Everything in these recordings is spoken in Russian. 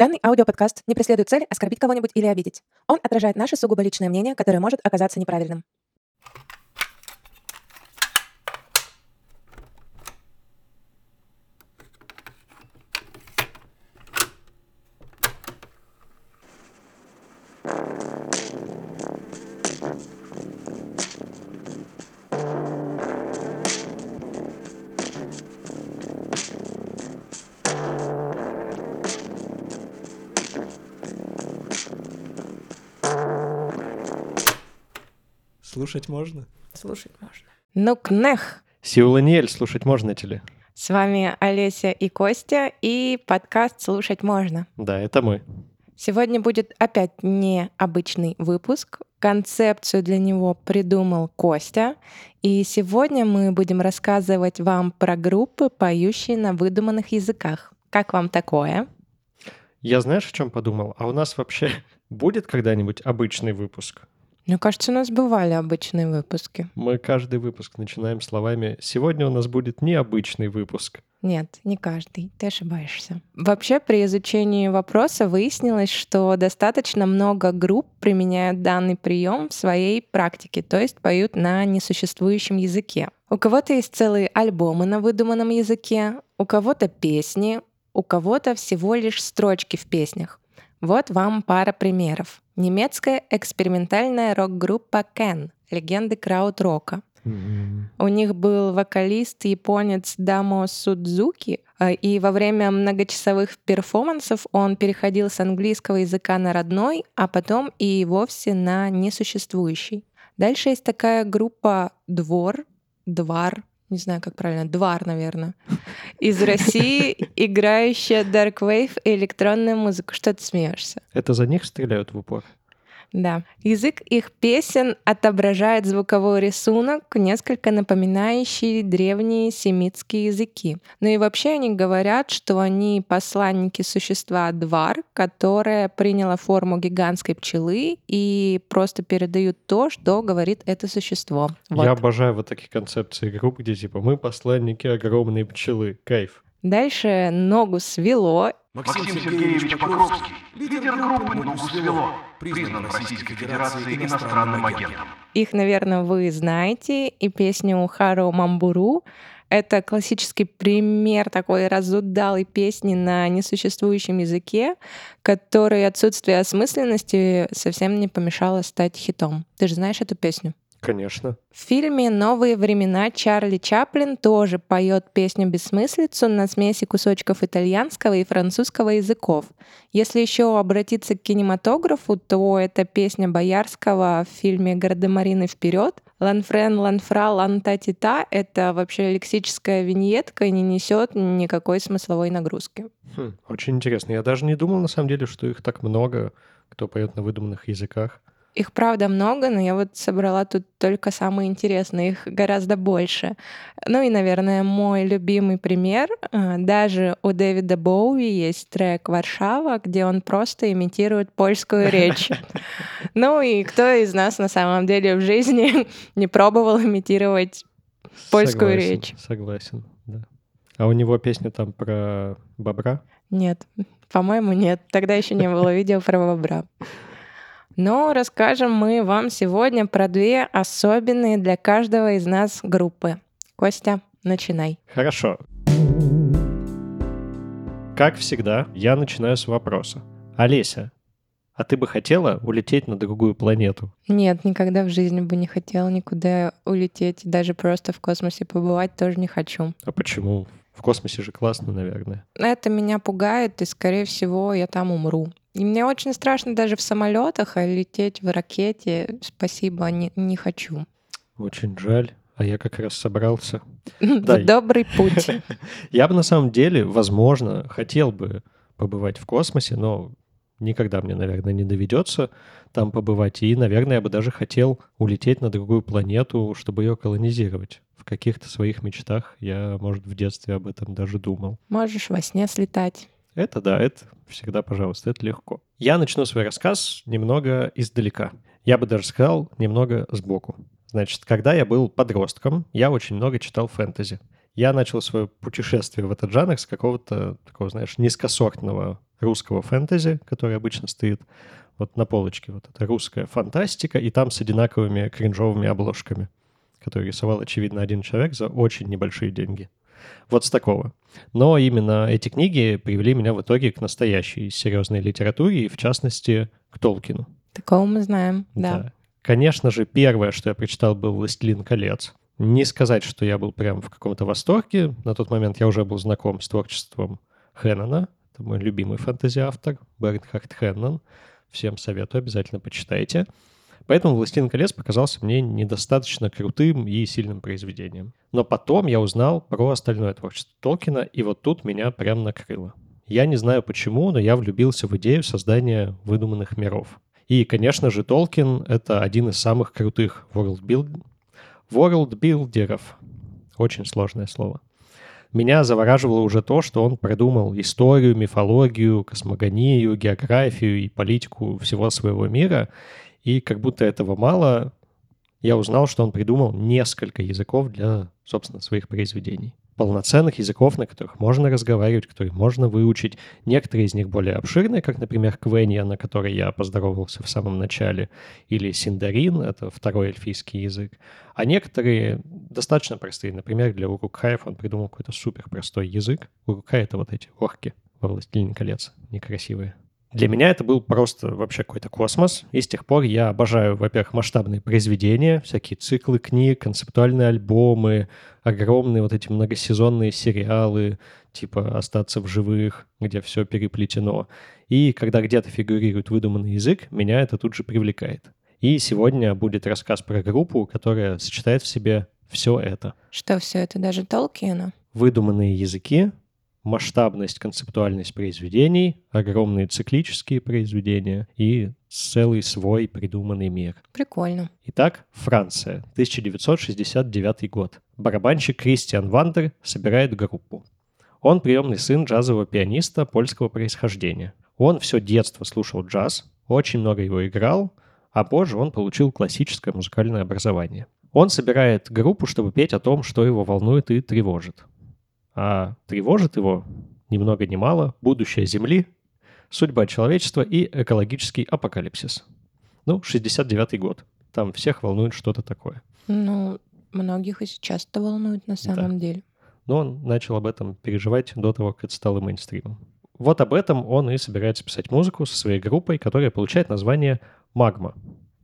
Данный аудиоподкаст не преследует цель оскорбить кого-нибудь или обидеть. Он отражает наше сугубо личное мнение, которое может оказаться неправильным. Слушать можно? Слушать можно. Ну, кнех! Сиуланиэль, слушать можно ли? С вами Олеся и Костя, и подкаст «Слушать можно». Да, это мы. Сегодня будет опять необычный выпуск. Концепцию для него придумал Костя. И сегодня мы будем рассказывать вам про группы, поющие на выдуманных языках. Как вам такое? Я знаешь, о чем подумал? А у нас вообще будет когда-нибудь обычный выпуск? Мне кажется, у нас бывали обычные выпуски. Мы каждый выпуск начинаем словами «Сегодня у нас будет необычный выпуск». Нет, не каждый. Ты ошибаешься. Вообще, при изучении вопроса выяснилось, что достаточно много групп применяют данный прием в своей практике, то есть поют на несуществующем языке. У кого-то есть целые альбомы на выдуманном языке, у кого-то песни, у кого-то всего лишь строчки в песнях. Вот вам пара примеров. Немецкая экспериментальная рок-группа Ken, легенды крауд-рока. М-м. У них был вокалист японец Дамо Судзуки, э, и во время многочасовых перформансов он переходил с английского языка на родной, а потом и вовсе на несуществующий. Дальше есть такая группа Двор, Двар, не знаю, как правильно, Двар, наверное, из России, играющая Dark Wave и электронную музыку. Что ты смеешься? Это за них стреляют в упор? Да. Язык их песен отображает звуковой рисунок, несколько напоминающий древние семитские языки. Ну и вообще они говорят, что они посланники существа Двар, которое приняло форму гигантской пчелы и просто передают то, что говорит это существо. Вот. Я обожаю вот такие концепции групп, где типа мы посланники огромной пчелы. Кайф. Дальше ногу свело, Максим Сергеевич Покровский, лидер группы «Ногу свело», признан в Российской Федерации иностранным агентом. Их, наверное, вы знаете, и песню Хару Мамбуру. Это классический пример такой разудалой песни на несуществующем языке, которой отсутствие осмысленности совсем не помешало стать хитом. Ты же знаешь эту песню? Конечно. В фильме «Новые времена» Чарли Чаплин тоже поет песню «Бессмыслицу» на смеси кусочков итальянского и французского языков. Если еще обратиться к кинематографу, то это песня Боярского в фильме «Гардемарины вперед». «Ланфрен, ланфра, лантатита» — это вообще лексическая виньетка и не несет никакой смысловой нагрузки. Хм, очень интересно. Я даже не думал, на самом деле, что их так много, кто поет на выдуманных языках. Их правда много, но я вот собрала тут только самые интересные, их гораздо больше. Ну и, наверное, мой любимый пример. э, Даже у Дэвида Боуи есть трек «Варшава», где он просто имитирует польскую речь. Ну и кто из нас на самом деле в жизни не пробовал имитировать Польскую Согласен, речь. Согласен, да. А у него песня там про бобра? Нет, по-моему, нет. Тогда еще не было видео про бобра. Но расскажем мы вам сегодня про две особенные для каждого из нас группы. Костя, начинай. Хорошо. Как всегда, я начинаю с вопроса. Олеся, а ты бы хотела улететь на другую планету? Нет, никогда в жизни бы не хотела никуда улететь, даже просто в космосе побывать тоже не хочу. А почему? В космосе же классно, наверное. Это меня пугает, и, скорее всего, я там умру. И мне очень страшно даже в самолетах, а лететь в ракете, спасибо, не, не хочу. Очень жаль. А я как раз собрался. Да, добрый путь. Я бы на самом деле, возможно, хотел бы побывать в космосе, но никогда мне, наверное, не доведется там побывать. И, наверное, я бы даже хотел улететь на другую планету, чтобы ее колонизировать. В каких-то своих мечтах я, может, в детстве об этом даже думал. Можешь во сне слетать. Это да, это всегда, пожалуйста, это легко. Я начну свой рассказ немного издалека. Я бы даже сказал, немного сбоку. Значит, когда я был подростком, я очень много читал фэнтези. Я начал свое путешествие в этот жанр с какого-то такого, знаешь, низкосортного русского фэнтези, который обычно стоит вот на полочке. Вот это русская фантастика, и там с одинаковыми кринжовыми обложками, которые рисовал, очевидно, один человек за очень небольшие деньги. Вот с такого. Но именно эти книги привели меня в итоге к настоящей серьезной литературе, и в частности к Толкину. Такого мы знаем, да. Конечно же, первое, что я прочитал, был «Властелин колец». Не сказать, что я был прям в каком-то восторге. На тот момент я уже был знаком с творчеством Хэннона. Это мой любимый фэнтези-автор, Бернхард Хэннон. Всем советую, обязательно почитайте. Поэтому «Властелин колец» показался мне недостаточно крутым и сильным произведением. Но потом я узнал про остальное творчество Толкина, и вот тут меня прям накрыло. Я не знаю почему, но я влюбился в идею создания выдуманных миров. И, конечно же, Толкин — это один из самых крутых world Ворлдбилдеров. Очень сложное слово. Меня завораживало уже то, что он продумал историю, мифологию, космогонию, географию и политику всего своего мира. И как будто этого мало, я узнал, что он придумал несколько языков для, собственно, своих произведений полноценных языков, на которых можно разговаривать, которые можно выучить. Некоторые из них более обширные, как, например, Квенья, на которой я поздоровался в самом начале, или Синдарин, это второй эльфийский язык. А некоторые достаточно простые. Например, для урукхаев он придумал какой-то супер простой язык. Урукхай — это вот эти орки во «Властелине колец», некрасивые. Для меня это был просто вообще какой-то космос. И с тех пор я обожаю, во-первых, масштабные произведения, всякие циклы книг, концептуальные альбомы, огромные вот эти многосезонные сериалы, типа «Остаться в живых», где все переплетено. И когда где-то фигурирует выдуманный язык, меня это тут же привлекает. И сегодня будет рассказ про группу, которая сочетает в себе все это. Что все это даже Толкина? Выдуманные языки, масштабность, концептуальность произведений, огромные циклические произведения и целый свой придуманный мир. Прикольно. Итак, Франция, 1969 год. Барабанщик Кристиан Вандер собирает группу. Он приемный сын джазового пианиста польского происхождения. Он все детство слушал джаз, очень много его играл, а позже он получил классическое музыкальное образование. Он собирает группу, чтобы петь о том, что его волнует и тревожит а тревожит его ни много ни мало будущее Земли, судьба человечества и экологический апокалипсис. Ну, 69-й год. Там всех волнует что-то такое. Ну, многих и сейчас это волнует на самом да. деле. Но он начал об этом переживать до того, как это стало мейнстримом. Вот об этом он и собирается писать музыку со своей группой, которая получает название «Магма».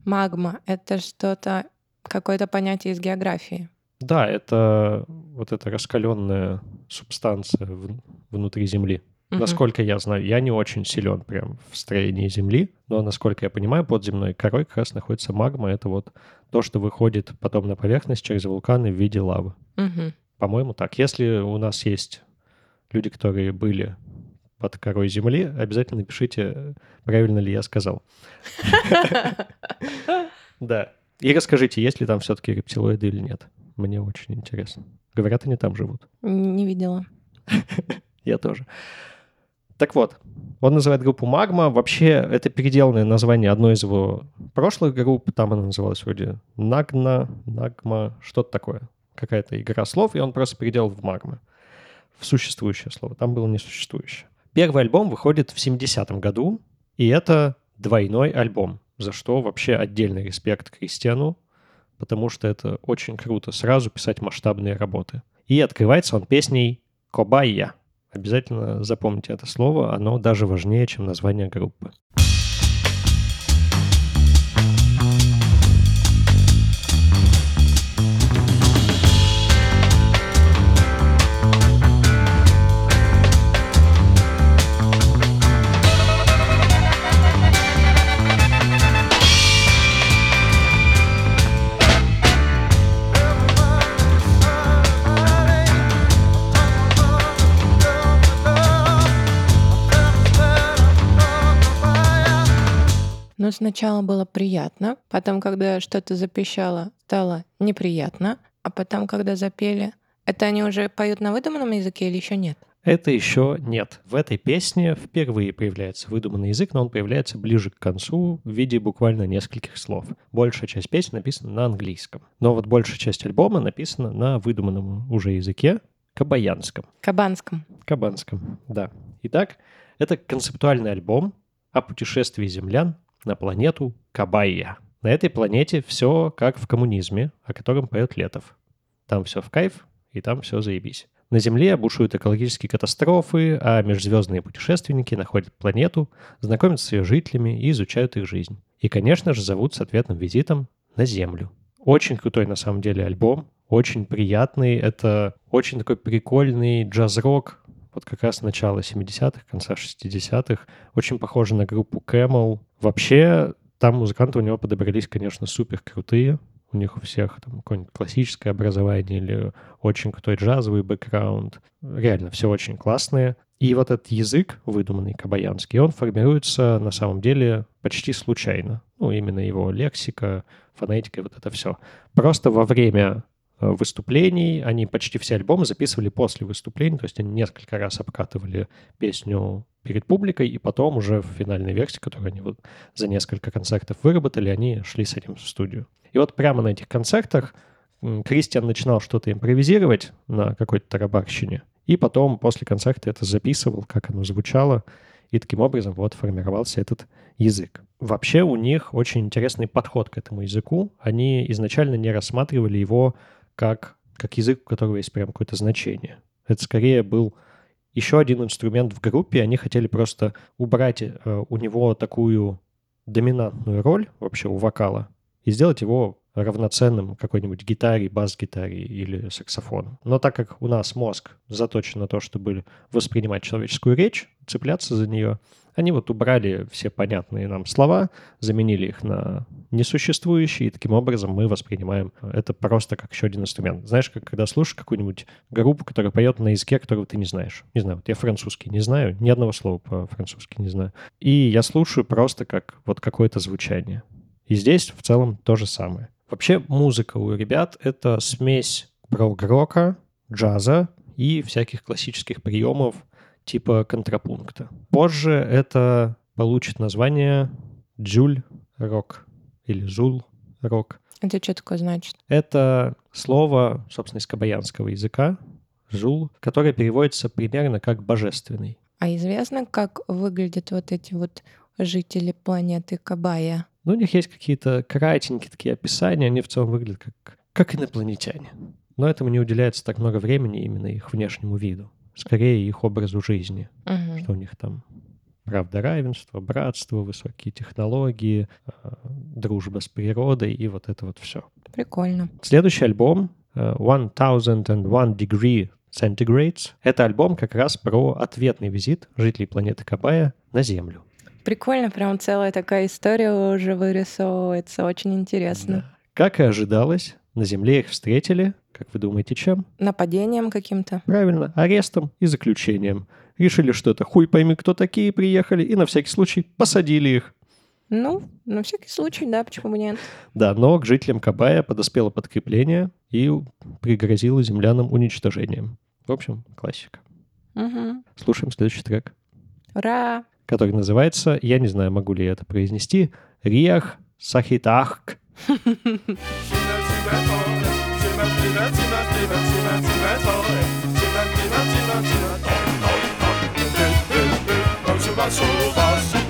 Магма — это что-то, какое-то понятие из географии. Да, это вот эта раскаленная субстанция в, внутри Земли. Угу. Насколько я знаю, я не очень силен прям в строении Земли, но, насколько я понимаю, под земной корой как раз находится магма. Это вот то, что выходит потом на поверхность через вулканы в виде лавы. Угу. По-моему, так. Если у нас есть люди, которые были под корой Земли, обязательно напишите, правильно ли я сказал. Да. И расскажите, есть ли там все-таки рептилоиды или нет. Мне очень интересно. Говорят, они там живут. Не видела. Я тоже. Так вот, он называет группу Магма. Вообще, это переделанное название одной из его прошлых групп. Там она называлась вроде Нагна, Нагма, что-то такое. Какая-то игра слов, и он просто переделал в Магма. В существующее слово. Там было несуществующее. Первый альбом выходит в 70-м году, и это двойной альбом, за что вообще отдельный респект Кристиану потому что это очень круто, сразу писать масштабные работы. И открывается он песней «Кобайя». Обязательно запомните это слово, оно даже важнее, чем название группы. Сначала было приятно, потом, когда что-то запищало, стало неприятно, а потом, когда запели, это они уже поют на выдуманном языке или еще нет? Это еще нет. В этой песне впервые появляется выдуманный язык, но он появляется ближе к концу в виде буквально нескольких слов. Большая часть песни написана на английском. Но вот большая часть альбома написана на выдуманном уже языке, кабаянском. Кабанском. Кабанском, да. Итак, Это концептуальный альбом о путешествии землян на планету Кабайя. На этой планете все как в коммунизме, о котором поет Летов. Там все в кайф, и там все заебись. На Земле бушуют экологические катастрофы, а межзвездные путешественники находят планету, знакомятся с ее жителями и изучают их жизнь. И, конечно же, зовут с ответным визитом на Землю. Очень крутой, на самом деле, альбом, очень приятный. Это очень такой прикольный джаз-рок, вот как раз начало 70-х, конца 60-х. Очень похоже на группу Camel. Вообще, там музыканты у него подобрались, конечно, супер крутые. У них у всех там какое-нибудь классическое образование или очень крутой джазовый бэкграунд. Реально, все очень классные. И вот этот язык, выдуманный кабаянский, он формируется на самом деле почти случайно. Ну, именно его лексика, фонетика вот это все. Просто во время выступлений. Они почти все альбомы записывали после выступлений, то есть они несколько раз обкатывали песню перед публикой, и потом уже в финальной версии, которую они вот за несколько концертов выработали, они шли с этим в студию. И вот прямо на этих концертах Кристиан начинал что-то импровизировать на какой-то тарабарщине, и потом после концерта это записывал, как оно звучало, и таким образом вот формировался этот язык. Вообще у них очень интересный подход к этому языку. Они изначально не рассматривали его как, как язык, у которого есть прям какое-то значение. Это скорее был еще один инструмент в группе. Они хотели просто убрать э, у него такую доминантную роль вообще у вокала и сделать его равноценным какой-нибудь гитаре, бас-гитаре или саксофону. Но так как у нас мозг заточен на то, чтобы воспринимать человеческую речь, цепляться за нее, они вот убрали все понятные нам слова, заменили их на несуществующие, и таким образом мы воспринимаем это просто как еще один инструмент. Знаешь, как когда слушаешь какую-нибудь группу, которая поет на языке, которого ты не знаешь. Не знаю, вот я французский не знаю, ни одного слова по-французски не знаю. И я слушаю просто как вот какое-то звучание. И здесь в целом то же самое. Вообще музыка у ребят — это смесь прог-рока, джаза и всяких классических приемов типа контрапункта. Позже это получит название джуль-рок или жул-рок. Это что такое значит? Это слово, собственно, из кабаянского языка, жул, которое переводится примерно как «божественный». А известно, как выглядят вот эти вот жители планеты Кабая? Ну, у них есть какие-то кратенькие такие описания, они в целом выглядят как, как инопланетяне. Но этому не уделяется так много времени именно их внешнему виду. Скорее их образу жизни, Мгм. что у них там правда равенство, братство, высокие технологии, э, дружба с природой и вот это вот все. Прикольно. Следующий альбом э, «1001 Degree Centigrades» — это альбом как раз про ответный визит жителей планеты Кабая на Землю. Прикольно, прям целая такая история уже вырисовывается. Очень интересно. Да. Как и ожидалось, на Земле их встретили, как вы думаете, чем? Нападением каким-то. Правильно, арестом и заключением. Решили, что это хуй пойми, кто такие приехали, и на всякий случай посадили их. Ну, на всякий случай, да, почему бы нет. Да, но к жителям Кабая подоспело подкрепление и пригрозило землянам уничтожением. В общем, классика. Мгм. Слушаем следующий трек, Ура! который называется, я не знаю, могу ли я это произнести, «Риах Сахитахк». Ну,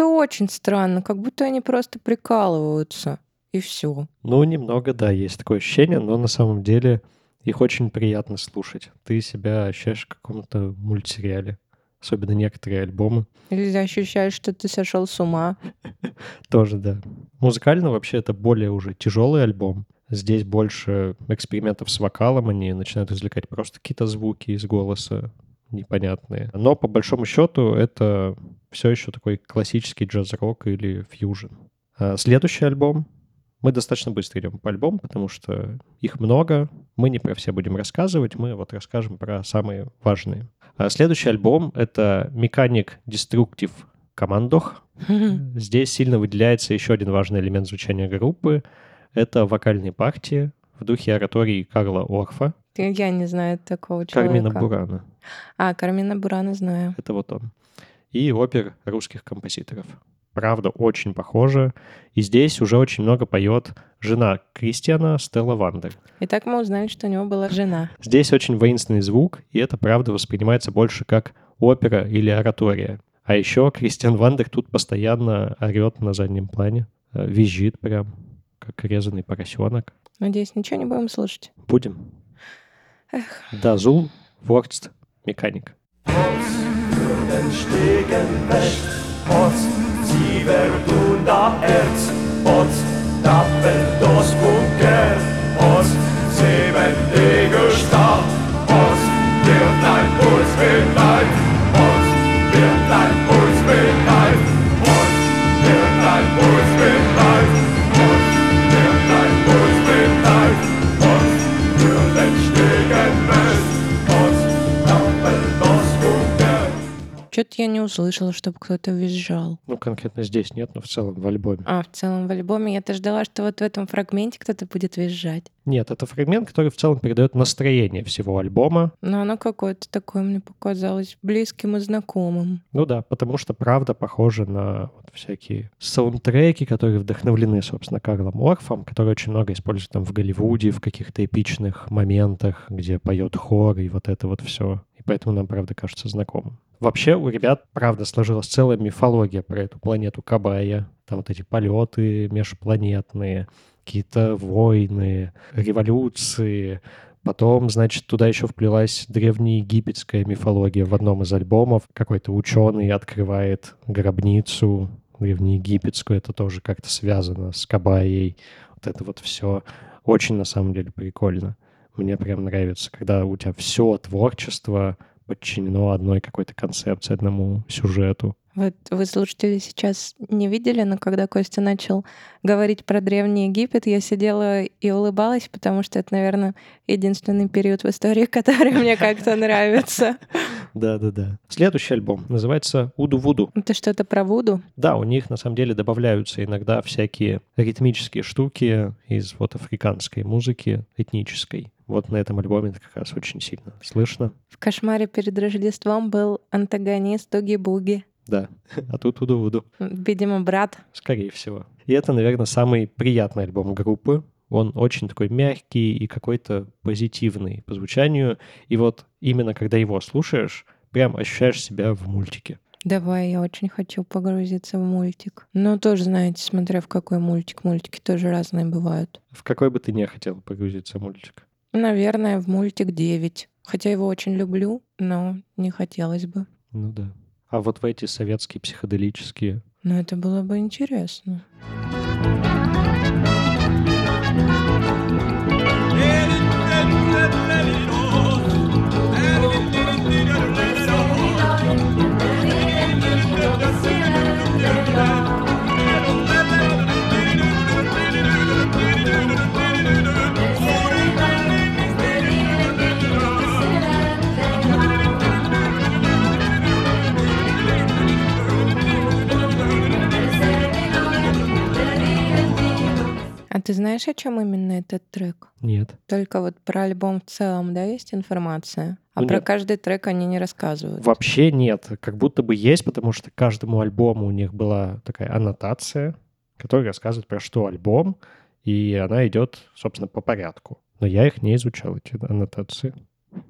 это очень странно, как будто они просто прикалываются. И все. Ну, немного, да, есть такое ощущение, но на самом деле их очень приятно слушать. Ты себя ощущаешь в каком-то мультсериале. Особенно некоторые альбомы. Или ты ощущаешь, что ты сошел с ума. Тоже, да. Музыкально вообще это более уже тяжелый альбом. Здесь больше экспериментов с вокалом, они начинают извлекать просто какие-то звуки из голоса непонятные. Но по большому счету это все еще такой классический джаз-рок или фьюжн. А Следующий альбом мы достаточно быстро идем по альбому, потому что их много. Мы не про все будем рассказывать, мы вот расскажем про самые важные. А Следующий альбом — это «Механик Деструктив Командох». Здесь сильно выделяется еще один важный элемент звучания группы. Это вокальные партии в духе оратории Карла Орфа. Я не знаю такого человека. Кармина Бурана. А, Кармина Бурана знаю. Это вот он. И опер русских композиторов. Правда, очень похоже. И здесь уже очень много поет жена Кристиана Стелла Вандер. Итак, мы узнали, что у него была жена. Здесь очень воинственный звук, и это, правда, воспринимается больше как опера или оратория. А еще Кристиан Вандер тут постоянно орет на заднем плане, э, визжит прям, как резанный поросенок. Надеюсь, ничего не будем слушать. Будем. Эх. Дазул, Ворст, Mechanik. Posten stegen recht, Post, sie werden da Erz, Post, dappen das Bunker, Post, Что-то я не услышала, чтобы кто-то визжал. Ну, конкретно здесь нет, но в целом в альбоме. А, в целом в альбоме я-то ждала, что вот в этом фрагменте кто-то будет визжать. Нет, это фрагмент, который в целом передает настроение всего альбома. Но оно какое-то такое мне показалось близким и знакомым. Ну да, потому что правда похоже на вот всякие саундтреки, которые вдохновлены, собственно, Карлом Орфом, который очень много использует там в Голливуде, в каких-то эпичных моментах, где поет хор и вот это вот все. И поэтому нам, правда, кажется знакомым. Вообще у ребят, правда, сложилась целая мифология про эту планету Кабая. Там вот эти полеты межпланетные, какие-то войны, революции. Потом, значит, туда еще вплелась древнеегипетская мифология в одном из альбомов. Какой-то ученый открывает гробницу древнеегипетскую. Это тоже как-то связано с Кабаей. Вот это вот все очень, на самом деле, прикольно. Мне прям нравится, когда у тебя все творчество подчинено одной какой-то концепции, одному сюжету. Вот вы, слушатели, сейчас не видели, но когда Костя начал говорить про Древний Египет, я сидела и улыбалась, потому что это, наверное, единственный период в истории, который мне как-то нравится. Да-да-да. Следующий альбом называется «Уду Вуду». Это что-то про Вуду? Да, у них на самом деле добавляются иногда всякие ритмические штуки из вот африканской музыки, этнической. Вот на этом альбоме это как раз очень сильно слышно. В «Кошмаре перед Рождеством» был антагонист Туги-Буги. Да, а тут Уду Вуду, Видимо, брат. скорее всего. И это, наверное, самый приятный альбом группы. Он очень такой мягкий и какой-то позитивный по звучанию. И вот именно когда его слушаешь, прям ощущаешь себя в мультике. Давай, я очень хочу погрузиться в мультик. Но тоже, знаете, смотря в какой мультик. Мультики тоже разные бывают. В какой бы ты не хотел погрузиться в мультик? Наверное, в мультик 9. Хотя его очень люблю, но не хотелось бы. Ну да. А вот в эти советские психоделические Но это было бы интересно. А ты знаешь, о чем именно этот трек? нет. Только вот про альбом в целом, да, есть информация? А Ну, про нет. каждый трек они не рассказывают. Вообще нет. Как будто бы есть, потому что каждому альбому у них была такая аннотация, которая рассказывает про что альбом, и она идет, собственно, по порядку. Но я их не изучал, эти аннотации.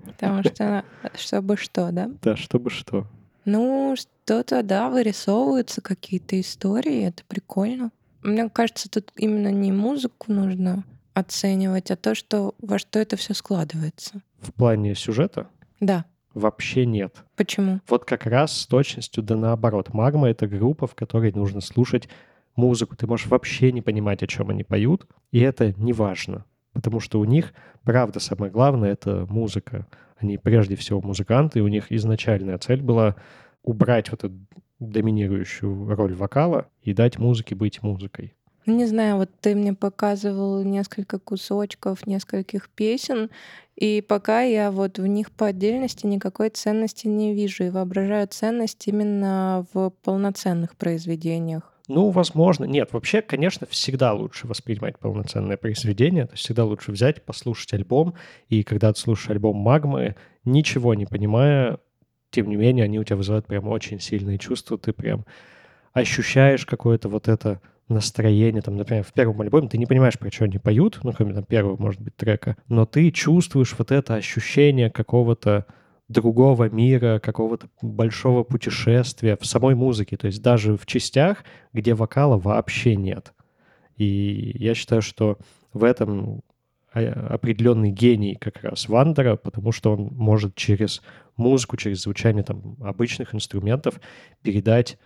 Потому что, чтобы что, да? Да, чтобы что. Ну, что-то, да, вырисовываются какие-то истории, это прикольно. Мне кажется, тут именно не музыку нужно оценивать, а то, что во что это все складывается. В плане сюжета Да. вообще нет. Почему? Вот как раз с точностью да наоборот. Магма — это группа, в которой нужно слушать музыку. Ты можешь вообще не понимать, о чем они поют, и это не важно. Потому что у них, правда, самое главное — это музыка. Они прежде всего музыканты, и у них изначальная цель была убрать вот эту доминирующую роль вокала и дать музыке быть музыкой. Ну, Не знаю, вот ты мне показывал несколько кусочков нескольких песен, и пока я вот в них по отдельности никакой ценности не вижу и воображаю ценность именно в полноценных произведениях. Ну, возможно. Нет, вообще, конечно, всегда лучше воспринимать полноценное произведение. То есть всегда лучше взять, послушать альбом. И когда ты слушаешь альбом «Магмы», ничего не понимая, тем не менее, они у тебя вызывают прям очень сильные чувства. Ты прям ощущаешь какое-то вот это настроение, там, например, в первом альбоме ты не понимаешь, про что они поют, ну, кроме там первого, может быть, трека, но ты чувствуешь вот это ощущение какого-то другого мира, какого-то большого путешествия в самой музыке, то есть даже в частях, где вокала вообще нет. И я считаю, что в этом определенный гений как раз Вандера, потому что он может через музыку, через звучание там обычных инструментов передать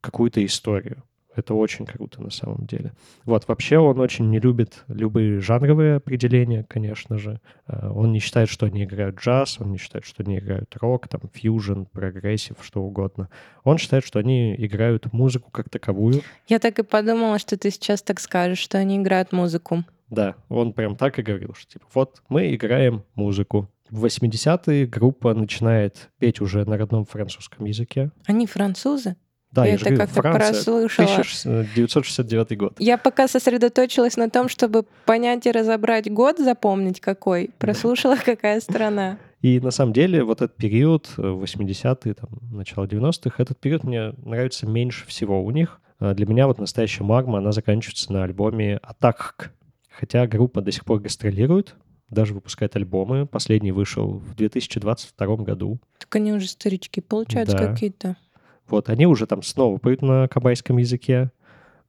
какую-то историю. Это очень круто на самом деле. Вот, вообще он очень не любит любые жанровые определения, конечно же. А, он не считает, что они играют джаз, он не считает, что они играют рок, там, фьюжн, прогрессив, что угодно. Он считает, что они играют музыку как таковую. Я так и подумала, что ты сейчас так скажешь, что они играют музыку. Да, он прям так и говорил, что типа, вот мы играем музыку. В 80-е группа начинает петь уже на родном французском языке. Они французы? Да, я я это как-то прослушала. 1969 год. Я пока сосредоточилась на том, чтобы понять и разобрать год, запомнить какой, прослушала, какая страна. И на самом деле вот этот период, 80-е, там, начало 90-х, этот период мне нравится меньше всего у них. А для меня вот настоящая магма, она заканчивается на альбоме «Атак». Хотя группа до сих пор гастролирует, даже выпускает альбомы. Последний вышел в 2022 году. Так они уже старички, получаются Да. какие-то. Вот, они уже там снова поют на кабайском языке,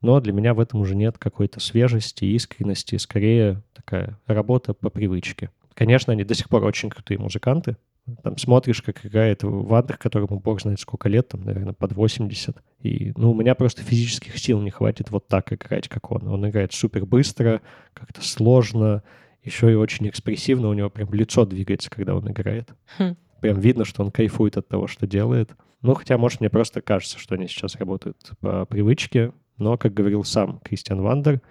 но для меня в этом уже нет какой-то свежести, искренности, скорее такая работа по привычке. Конечно, они до сих пор очень крутые музыканты. Там смотришь, как играет Вандер, которому бог знает сколько лет, там, наверное, под 80. И, ну, у меня просто физических сил не хватит вот так играть, как он. Он играет супер быстро, как-то сложно, еще и очень экспрессивно. У него прям лицо двигается, когда он играет. Хм. Прям видно, что он кайфует от того, что делает. Ну, хотя, может, мне просто кажется, что они сейчас работают по привычке. Но, как говорил сам Кристиан Вандер,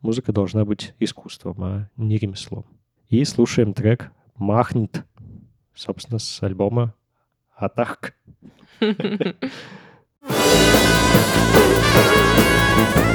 музыка должна быть искусством, а не ремеслом. И слушаем трек «Махнет», собственно, с альбома «Атак».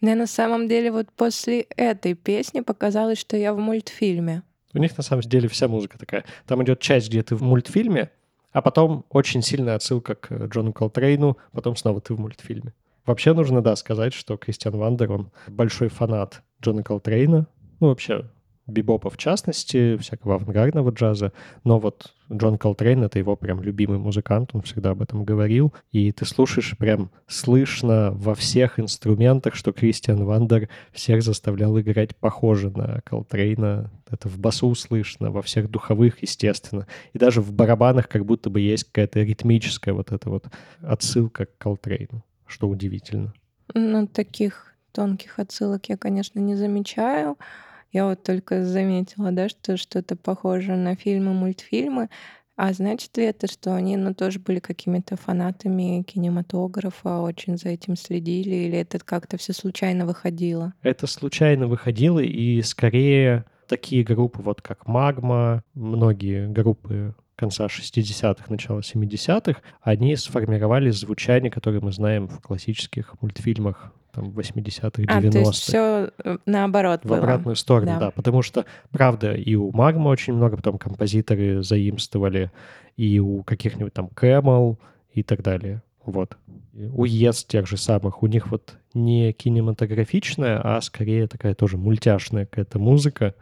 Мне на самом деле вот после этой песни показалось, что я в мультфильме. У них на самом деле вся музыка такая. Там идет часть, где ты в мультфильме, а потом очень сильная отсылка к Джону Колтрейну, потом снова ты в мультфильме. Вообще нужно, да, сказать, что Кристиан Вандер, он большой фанат Джона Колтрейна, ну, вообще, бибопа в частности, всякого авангардного джаза, но вот Джон Колтрейн — это его прям любимый музыкант, он всегда об этом говорил, и ты слушаешь, прям слышно во всех инструментах, что Кристиан Вандер всех заставлял играть. Похоже на Колтрейна, это в басу слышно, во всех духовых, естественно, и даже в барабанах как будто бы есть какая-то ритмическая вот эта вот отсылка к Колтрейну, что удивительно. Ну, таких тонких отсылок я, конечно, не замечаю. Я вот только заметила, да, что что-то похоже на фильмы, мультфильмы. А значит ли это, что они, ну, тоже были какими-то фанатами кинематографа, очень за этим следили, или это как-то все случайно выходило? Это случайно выходило, и скорее такие группы, вот как Магма, многие группы конца 60-х, начала 70-х, они сформировали звучание, которое мы знаем в классических мультфильмах там 80-х, 90-х. А, то есть все наоборот в было. обратную сторону, Да. да. Потому что, правда, и у Магма очень много потом композиторы заимствовали, и у каких-нибудь там Camel и так далее. Вот. У Yes тех же самых, у них вот не кинематографичная, а скорее такая тоже мультяшная какая-то музыка.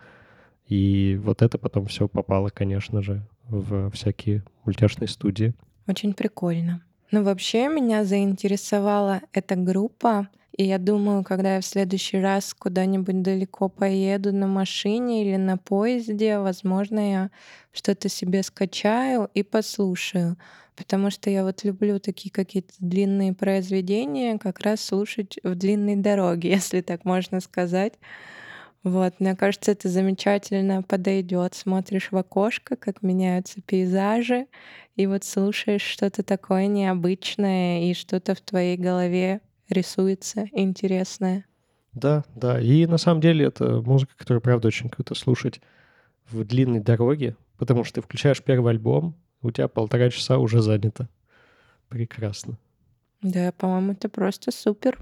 И вот это потом все попало, конечно же, в всякие мультяшные студии. Очень прикольно. Ну, вообще меня заинтересовала эта группа И я думаю, когда я в следующий раз куда-нибудь далеко поеду на машине или на поезде, возможно, я что-то себе скачаю и послушаю. Потому что я вот люблю такие какие-то длинные произведения, как раз слушать в длинной дороге, если так можно сказать. Вот, мне кажется, это замечательно подойдет. Смотришь в окошко, как меняются пейзажи, и вот слушаешь что-то такое необычное, и что-то в твоей голове рисуется интересное. Да, да. И на самом деле это музыка, которую, правда, очень круто слушать в длинной дороге, потому что ты включаешь первый альбом, у тебя полтора часа уже занято. Прекрасно. Да, по-моему, это просто супер.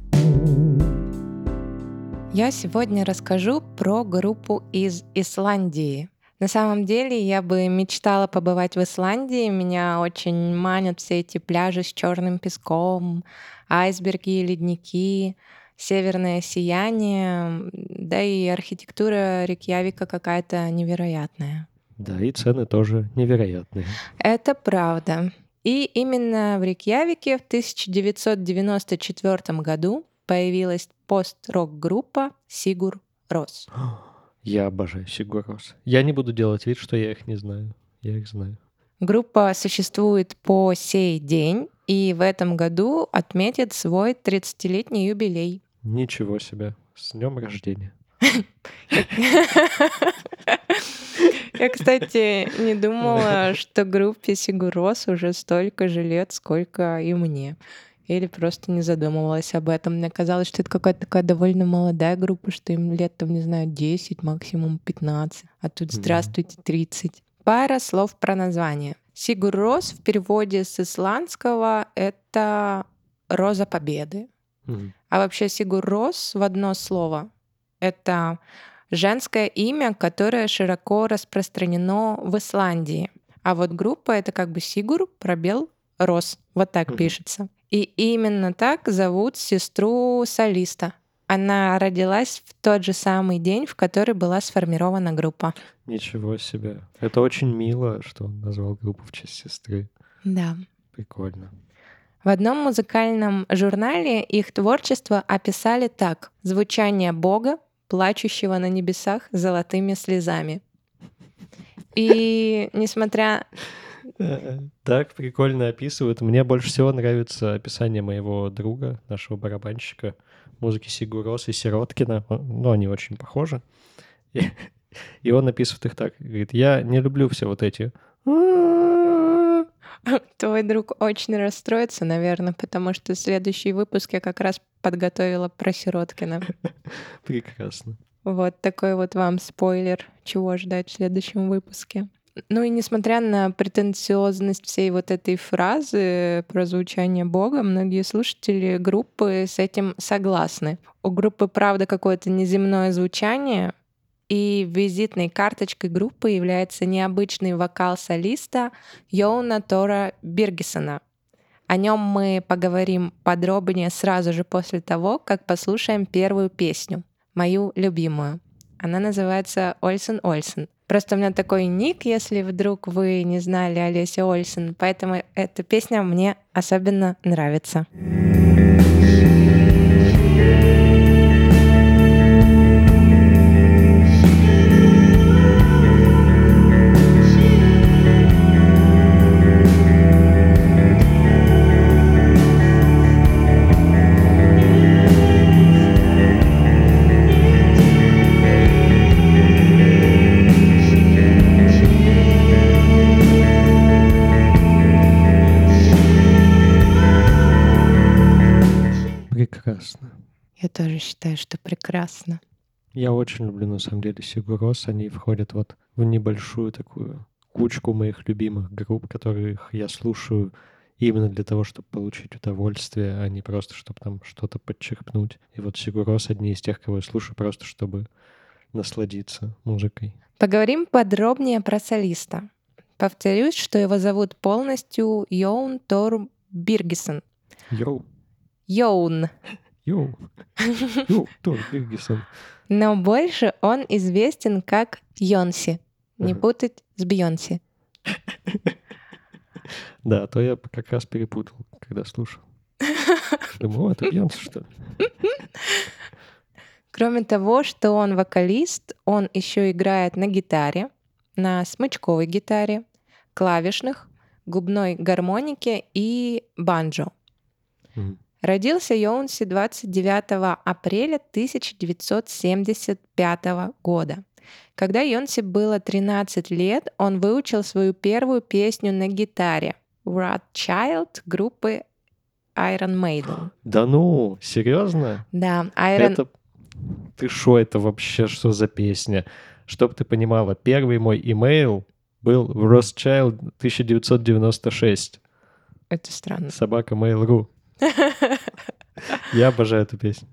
Я сегодня расскажу про группу из Исландии. На самом деле я бы мечтала побывать в Исландии. Меня очень манят все эти пляжи с черным песком, айсберги, ледники, северное сияние, да и архитектура Рикьявика какая-то невероятная. Да, и цены тоже невероятные. Это правда. И именно в Рикьявике в 1994 году появилась пост-рок-группа Сигур Рос. Я обожаю Сигур Рос. Я не буду делать вид, что я их не знаю. Я их знаю. Группа существует по сей день и в этом году отметит свой 30-летний юбилей. Ничего себе. С днем рождения. Я, кстати, не думала, что группе Сигурос уже столько же лет, сколько и мне. Или просто не задумывалась об этом. Мне казалось, что это какая-то такая довольно молодая группа, что им лет, там, не знаю, 10, максимум 15. А тут здравствуйте, 30. Пара слов про название. Сигурос в переводе с исландского — это «роза победы». А вообще Сигуррос в одно слово — это женское имя, которое широко распространено в Исландии. А вот группа — это как бы Сигур, пробел, Рос. Вот так пишется. И именно так зовут сестру солиста. Она родилась в тот же самый день, в который была сформирована группа. Ничего себе. Это очень мило, что он назвал группу в честь сестры. Да. Прикольно. В одном музыкальном журнале их творчество описали так. Звучание Бога, плачущего на небесах золотыми слезами. И несмотря... Так прикольно описывают. Мне больше всего нравится описание моего друга, нашего барабанщика, музыки Сигурос и Сироткина. Он- Ну, они очень похожи. И, и он описывает их так. Говорит, я не люблю все вот эти... Твой друг очень расстроится, наверное, потому что следующий выпуск я как раз подготовила про Сироткина. Прекрасно. Вот такой вот вам спойлер, чего ждать в следующем выпуске. Ну и несмотря на претенциозность всей вот этой фразы про звучание Бога, многие слушатели группы с этим согласны. У группы, правда, какое-то неземное звучание, и визитной карточкой группы является необычный вокал солиста Йоуна Тора Биргисона. О нем мы поговорим подробнее сразу же после того, как послушаем первую песню, мою любимую. Она называется Ольсен Ольсен. Просто у меня такой ник, если вдруг вы не знали Олеся Ольсен, поэтому эта песня мне особенно нравится. Я тоже считаю, что прекрасно. Я очень люблю, на самом деле, Сигурос. Они входят вот в небольшую такую кучку моих любимых групп, которых я слушаю именно для того, чтобы получить удовольствие, а не просто, чтобы там что-то подчеркнуть. И вот Сигурос одни из тех, кого я слушаю просто, чтобы насладиться музыкой. Поговорим подробнее про солиста. Повторюсь, что его зовут полностью Йоун Тор Биргисон. Йоу, Йоун. Йоу, йоу, Тор Биргисон. Но больше он известен как Йонси. Не Ага. путать с Бейонси. Да, а то я как раз перепутал, когда слушал. Думаю, «О, это Бейонсе, что ли? Кроме того, что он вокалист, он еще играет на гитаре, на смычковой гитаре, клавишных, губной гармонике и банджо. Мгм. Родился Йонси 29 апреля 1975 года. Когда Йонси было 13 лет, он выучил свою первую песню на гитаре «Rat Child» группы Iron Maiden. Да ну, серьезно? Да, Iron... Это... Ты шо, это вообще что за песня? Чтоб ты понимала, первый мой имейл был в Rothschild 1996. Это странно. Собака Mail.ru. Я обожаю эту песню.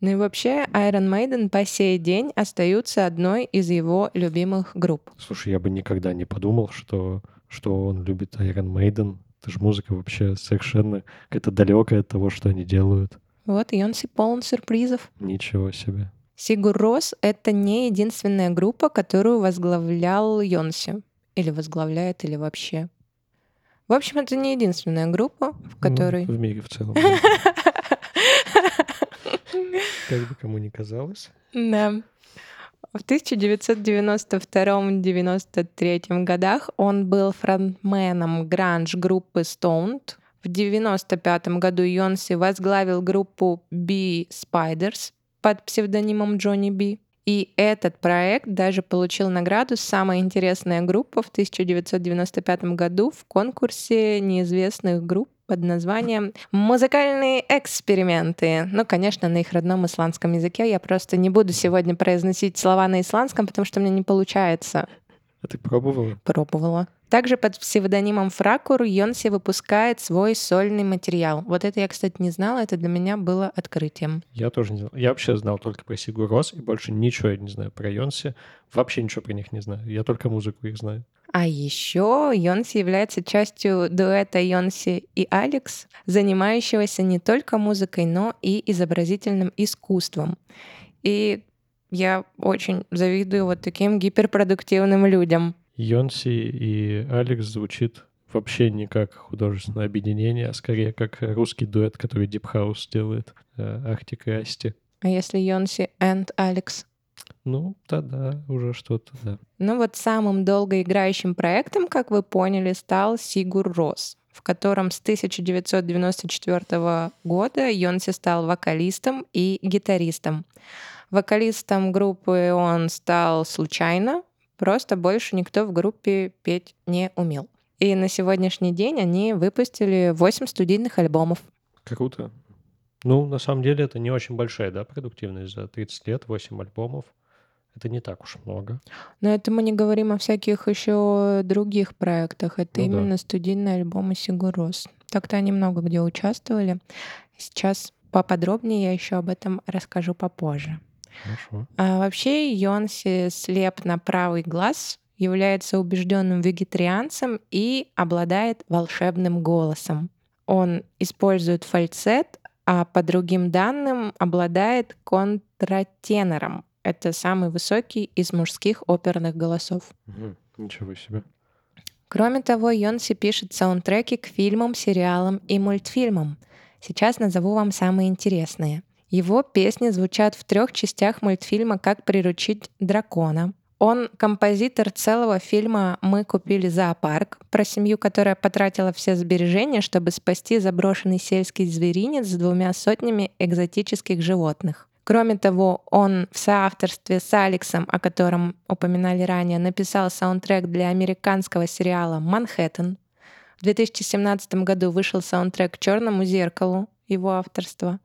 Ну и вообще Iron Maiden по сей день остаются одной из его любимых групп. Слушай, я бы никогда не подумал, что, что он любит Iron Maiden. Это же музыка вообще совершенно какая-то далекая от того, что они делают. Вот Йонси полон сюрпризов. Ничего себе. Сигур Рос — это не единственная группа, которую возглавлял Йонси. Или возглавляет, или вообще. В общем, это не единственная группа, в Ну, которой... в мире в целом. Как бы кому ни казалось. Да. В 1992-93 годах он был фронтменом гранж-группы Stoned. В 1995 году Йонси возглавил группу B Spiders под псевдонимом Джонни Би. И этот проект даже получил награду «Самая интересная группа» в 1995 году в конкурсе неизвестных групп под названием «Музыкальные эксперименты». Ну, конечно, на их родном исландском языке. Я просто не буду сегодня произносить слова на исландском, потому что у меня не получается. А ты пробовала? Пробовала. Также под псевдонимом Фракур Йонси выпускает свой сольный материал. Вот это я, кстати, не знала, это для меня было открытием. Я тоже не знал. Я вообще знал только про Сигур Рос, и больше ничего я не знаю про Йонси. Вообще ничего про них не знаю. Я только музыку их знаю. А еще Йонси является частью дуэта Йонси и Алекс, занимающегося не только музыкой, но и изобразительным искусством. И я очень завидую вот таким гиперпродуктивным людям. Йонси и Алекс звучит вообще не как художественное объединение, а скорее как русский дуэт, который Deep House делает. э, Арктик и Асти. А если Йонси and Алекс? Ну, тогда уже что-то, да. Ну вот самым долгоиграющим проектом, как вы поняли, стал Сигур Рос, в котором с 1994 года Йонси стал вокалистом и гитаристом. Вокалистом группы он стал случайно, просто больше никто в группе петь не умел. И на сегодняшний день они выпустили 8 студийных альбомов. Круто. Ну, на самом деле, это не очень большая, да, продуктивность за 30 лет, 8 альбомов. Это не так уж много. Но это мы не говорим о всяких еще других проектах. Это Ну да. именно студийные альбомы Сигурос. Так-то они много где участвовали. Сейчас поподробнее я еще об этом расскажу попозже. Хорошо. А вообще Йонси слеп на правый глаз, является убежденным вегетарианцем и обладает волшебным голосом. Он использует фальцет, а по другим данным обладает контратенором. Это самый высокий из мужских оперных голосов. Ничего себе. Кроме того, Йонси пишет саундтреки к фильмам, сериалам и мультфильмам. Сейчас назову вам самые интересные. Его песни звучат в трех частях мультфильма «Как приручить дракона». Он композитор целого фильма «Мы купили зоопарк» про семью, которая потратила все сбережения, чтобы спасти заброшенный сельский зверинец с двумя сотнями экзотических животных. Кроме того, он в соавторстве с Алексом, о котором упоминали ранее, написал саундтрек для американского сериала «Манхэттен». В 2017 году вышел саундтрек «Черному зеркалу» его авторства.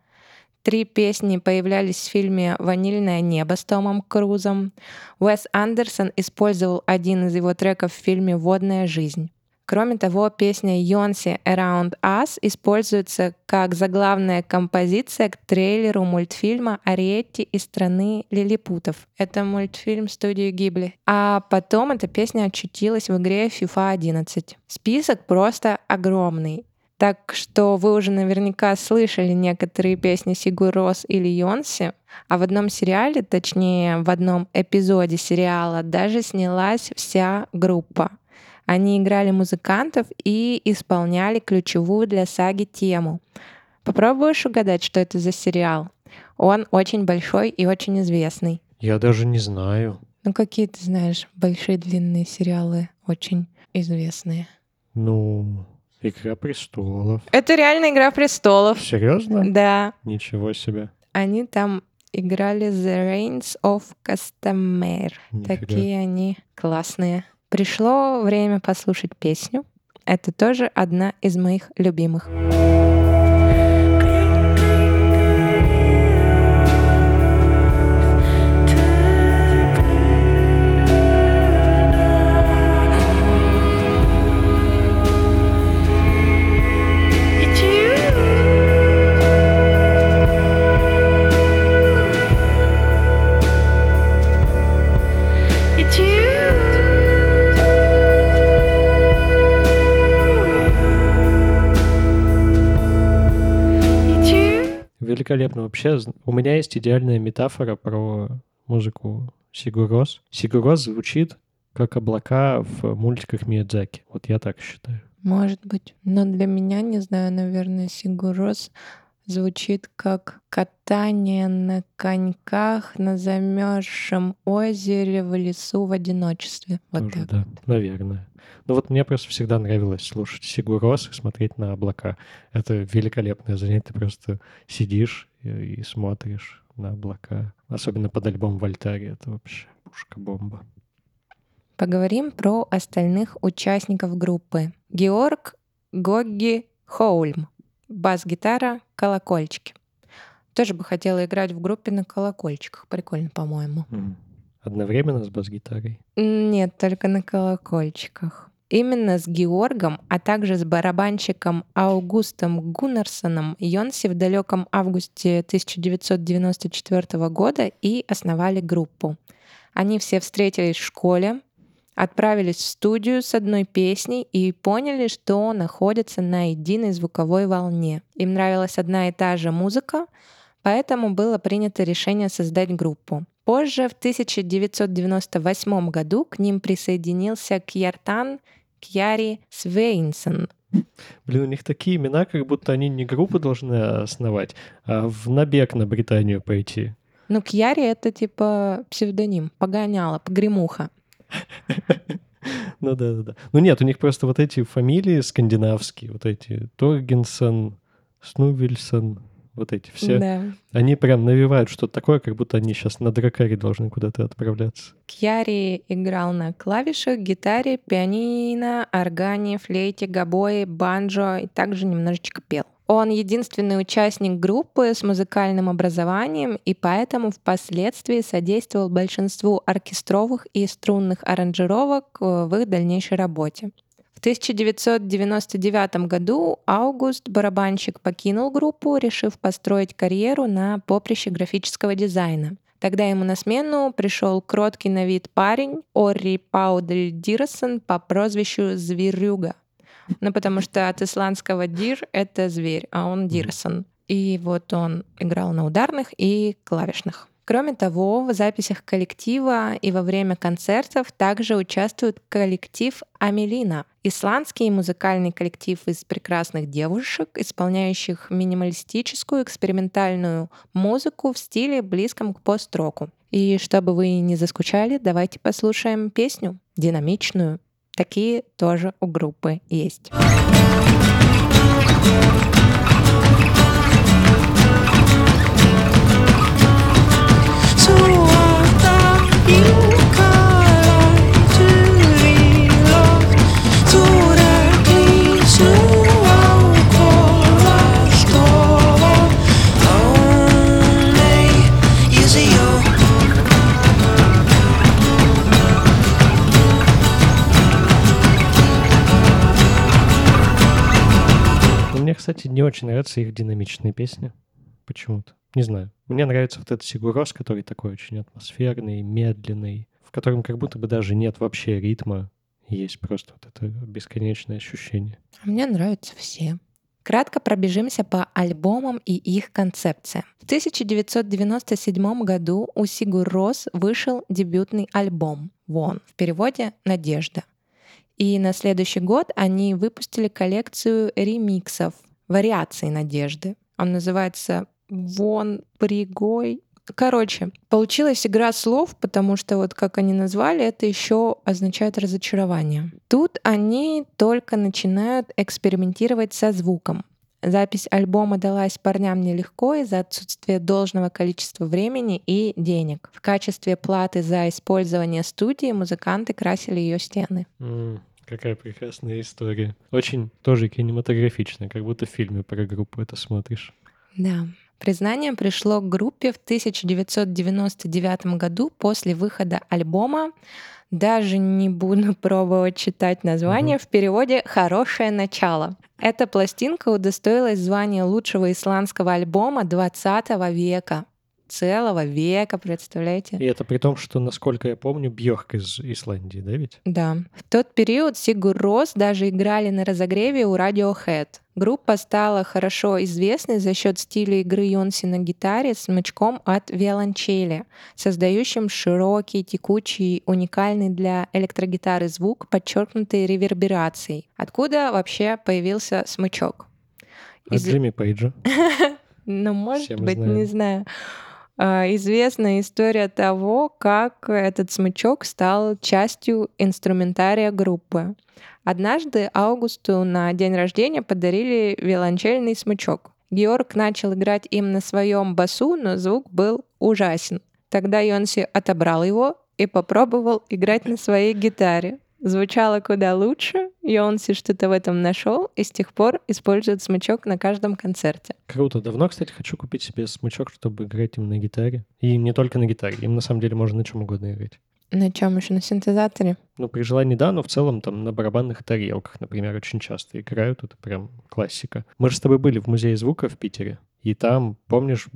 Три песни появлялись в фильме «Ванильное небо» с Томом Крузом. Уэс Андерсон использовал один из его треков в фильме «Водная жизнь». Кроме того, песня Йонси «Around Us» используется как заглавная композиция к трейлеру мультфильма «Ариетти из страны лилипутов». Это мультфильм студии Гибли. А потом эта песня очутилась в игре FIFA 11. Список просто огромный. Так что вы уже наверняка слышали некоторые песни Сигур Рос или Йонси, а в одном сериале, точнее в одном эпизоде сериала даже снялась вся группа. Они играли музыкантов и исполняли ключевую для саги тему. Попробуешь угадать, что это за сериал? Он очень большой и очень известный. Я даже не знаю. Ну, какие ты знаешь большие длинные сериалы, очень известные? Ну, Игра престолов. Это реально «Игра престолов». Серьезно? Да. Ничего себе. Они там играли The Reigns of Castamere. Нифига. Такие они классные. Пришло время послушать песню. Это тоже одна из моих любимых. It's Великолепно. Вообще, у меня есть идеальная метафора про музыку Сигурос. Сигурос звучит как облака в мультиках Миядзаки. Вот я так считаю. Может быть. Но для меня, не знаю, наверное, Сигурос звучит как катание на коньках на замерзшем озере в лесу в одиночестве. Вот Тоже, так. да, наверное. Ну вот мне просто всегда нравилось слушать Сигурос и смотреть на облака. Это великолепное занятие. Ты просто сидишь и, и смотришь на облака. Особенно под альбом Вольтари. Это вообще пушка-бомба. Поговорим про остальных участников группы. Георг Гогги Хоульм. Бас-гитара, колокольчики. Тоже бы хотела играть в группе на колокольчиках. Прикольно, по-моему. Одновременно с бас-гитарой. Нет, только на колокольчиках. Именно с Георгом, а также с барабанщиком Аугустом Гуннерсоном Йонси в далеком августе 1994 года и основали группу. Они все встретились в школе, отправились в студию с одной песней и поняли, что находятся на единой звуковой волне. Им нравилась одна и та же музыка, поэтому было принято решение создать группу. Позже, в 1998 году, к ним присоединился Кьяртан Кьяри Свейнсон. Блин, у них такие имена, как будто они не группу должны основать, а в набег на Британию пойти. Ну, Кьяри — это типа псевдоним, погоняла, погремуха. Ну да, да, да. Ну нет, у них просто вот эти фамилии скандинавские, вот эти Торгенсон, Снувельсон, вот эти все. Да. Они прям навевают что-то такое, как будто они сейчас на дракаре должны куда-то отправляться. Кьяри играл на клавишах, гитаре, пианино, органе, флейте, гобое, банджо и также немножечко пел. Он единственный участник группы с музыкальным образованием и поэтому впоследствии содействовал большинству оркестровых и струнных аранжировок э, в их дальнейшей работе. В 1999 году Аугуст, барабанщик, покинул группу, решив построить карьеру на поприще графического дизайна. Тогда ему на смену пришел кроткий на вид парень Орри Паудель Дирсон по прозвищу Зверюга. Ну, потому что от исландского дир — это зверь, а он Дирсон. И вот он играл на ударных и клавишных. Кроме того, в записях коллектива и во время концертов также участвует коллектив Амелина, исландский музыкальный коллектив из прекрасных девушек, исполняющих минималистическую экспериментальную музыку в стиле близком к пост-року. И чтобы вы не заскучали, давайте послушаем песню динамичную. Такие тоже у группы есть. Кстати, не очень нравятся их динамичные песни. Почему-то. Не знаю. Мне нравится вот этот Сигурос, который такой очень атмосферный, медленный, в котором как будто бы даже нет вообще ритма. Есть просто вот это бесконечное ощущение. А Мне нравятся все. Кратко пробежимся по альбомам и их концепциям. В 1997 году у Сигур Рос вышел дебютный альбом «Вон», в переводе «Надежда». И на следующий год они выпустили коллекцию ремиксов, вариаций «Надежды». Он называется «Вон Пригой». Короче, получилась игра слов, потому что вот как они назвали, это еще означает разочарование. Тут они только начинают экспериментировать со звуком. Запись альбома далась парням нелегко из-за отсутствия должного количества времени и денег. В качестве платы за использование студии музыканты красили ее стены. М, Какая прекрасная история. Очень тоже кинематографичная, как будто в фильме про группу это смотришь. Да. Признание пришло к группе в 1999 году после выхода альбома. Даже не буду пробовать читать название. В переводе «Хорошее начало». Эта пластинка удостоилась звания лучшего исландского альбома 20 века. Целого века, представляете? И это при том, что, насколько я помню, Бьорк из Исландии, да ведь? Да. В тот период Сигур Рос даже играли на разогреве у Radiohead. Группа стала хорошо известной за счет стиля игры Йонси на гитаре с смычком от виолончели, создающим широкий, текучий, уникальный для электрогитары звук, подчеркнутый реверберацией. Откуда вообще появился смычок? От Из- Джимми Пейджа. Ну, может Все быть, знаем. не знаю. А, Известна история того, как этот смычок стал частью инструментария группы. Однажды Аугусту на день рождения подарили виолончельный смычок. Георг начал играть им на своем басу, но звук был ужасен. Тогда Йонси отобрал его и попробовал играть на своей гитаре. Звучало куда лучше, Йонси что-то в этом нашел и с тех пор использует смычок на каждом концерте. Круто. Давно, кстати, хочу купить себе смычок, чтобы играть им на гитаре. И не только на гитаре. Им на самом деле можно на чем угодно играть. На чем еще? На синтезаторе? Ну, при желании, да, но в целом там на барабанных тарелках, например, очень часто играют. Это прям классика. Мы же с тобой были в музее звука в Питере. И там, помнишь,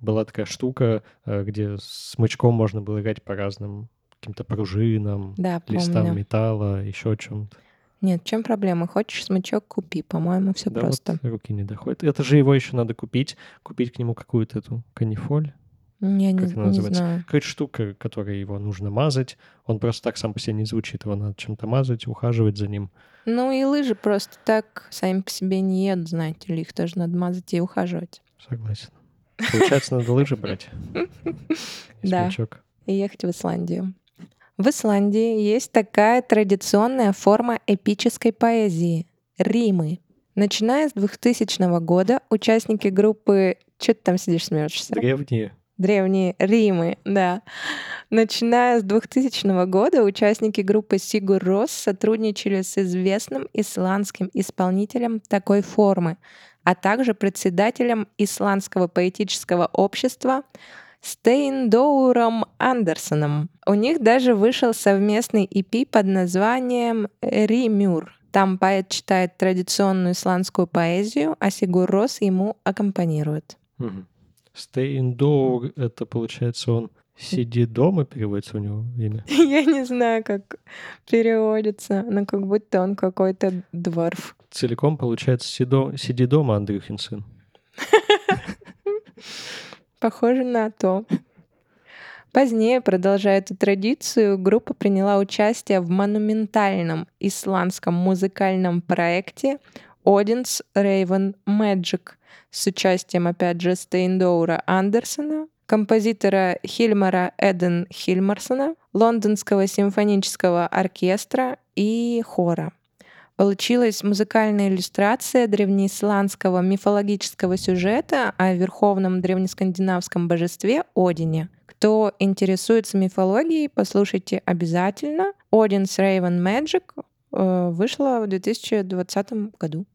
была такая штука, э, где смычком можно было играть по разным каким-то пружинам, Да, листам помню. металла, еще чем-то. Нет, чем проблема? Хочешь смычок, купи. По-моему, все Да, просто. вот руки не доходят. Это же его еще надо купить, купить к нему какую-то эту канифоль. Я не, как она не называется? знаю. Какая-то штука, которой его нужно мазать. Он просто так сам по себе не звучит. Его надо чем-то мазать, ухаживать за ним. Ну и лыжи просто так сами по себе не едут, знаете ли. Их тоже надо мазать и ухаживать. Согласен. Получается, надо лыжи брать. Да. И ехать в Исландию. В Исландии есть такая традиционная форма эпической поэзии — римы. Начиная с 2000 года участники группы... Че ты там сидишь, смеешься? Древние. Древние Римы, да. Начиная с 2000 года участники группы Сигур Рос сотрудничали с известным исландским исполнителем такой формы, а также председателем Исландского поэтического общества Стейндоуром Андерсоном. У них даже вышел совместный EP под названием «Римюр». Там поэт читает традиционную исландскую поэзию, а Сигур Рос ему аккомпанирует. Stay indoor, это получается он сиди дома переводится у него имя. Я не знаю, как переводится, но как будто он какой-то дворф. Целиком получается сидо- сиди дома, Андрюхин сын. Похоже на то. Позднее, продолжая эту традицию, группа приняла участие в монументальном исландском музыкальном проекте Odin's Raven Magic с участием, опять же, Стейндоура Андерсона, композитора Хильмара Эден Хильмарсона, Лондонского симфонического оркестра и хора. Получилась музыкальная иллюстрация древнеисландского мифологического сюжета о верховном древнескандинавском божестве Одине. Кто интересуется мифологией, послушайте обязательно. Odin's Raven Magic э, вышла в 2020 году.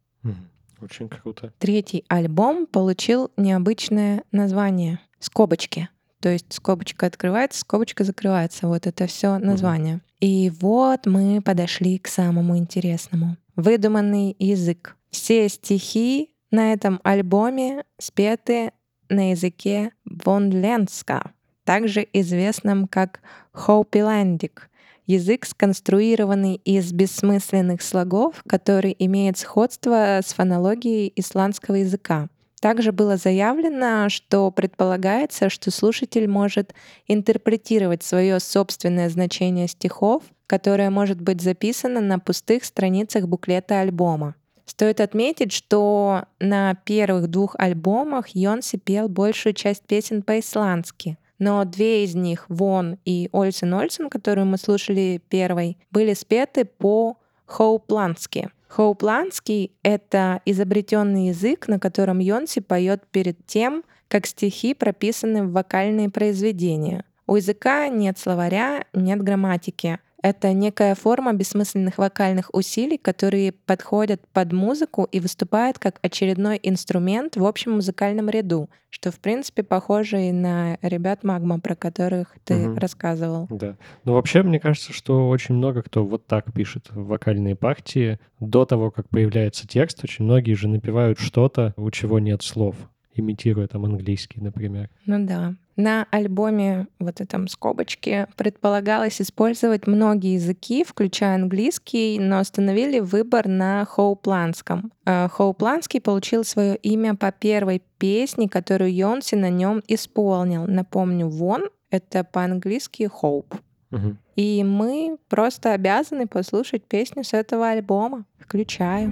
Очень круто. Третий альбом получил необычное название — «Скобочки». То есть скобочка открывается, скобочка закрывается. Вот это все название. И вот мы подошли к самому интересному. Выдуманный язык. Все стихи на этом альбоме спеты на языке вонленска, также известном как хоупиландик. Язык, сконструированный из бессмысленных слогов, который имеет сходство с фонологией исландского языка. Также было заявлено, что предполагается, что слушатель может интерпретировать свое собственное значение стихов, которое может быть записано на пустых страницах буклета альбома. Стоит отметить, что на первых двух альбомах Йонси пел большую часть песен по-исландски. Но две из них, Вон и Ольсен Ольсен, которую мы слушали первой, были спеты по хоупландски. Хоупландский — это изобретенный язык, на котором Йонси поет перед тем, как стихи прописаны в вокальные произведения. У языка нет словаря, нет грамматики. Это некая форма бессмысленных вокальных усилий, которые подходят под музыку и выступают как очередной инструмент в общем музыкальном ряду, что, в принципе, похоже и на ребят Магма, про которых ты Мгм. рассказывал. Да. Ну, вообще, мне кажется, что очень много кто вот так пишет вокальные партии. До того, как появляется текст, очень многие же напевают что-то, у чего нет слов, имитируя там английский, например. Ну да. На альбоме вот этом скобочке предполагалось использовать многие языки, включая английский, но остановили выбор на хоупландском. Э, Хоупландский получил свое имя по первой песне, которую Йонси на нем исполнил. Напомню, Вон — это по-английски Hope. Мгм. И мы просто обязаны послушать песню с этого альбома. Включаю.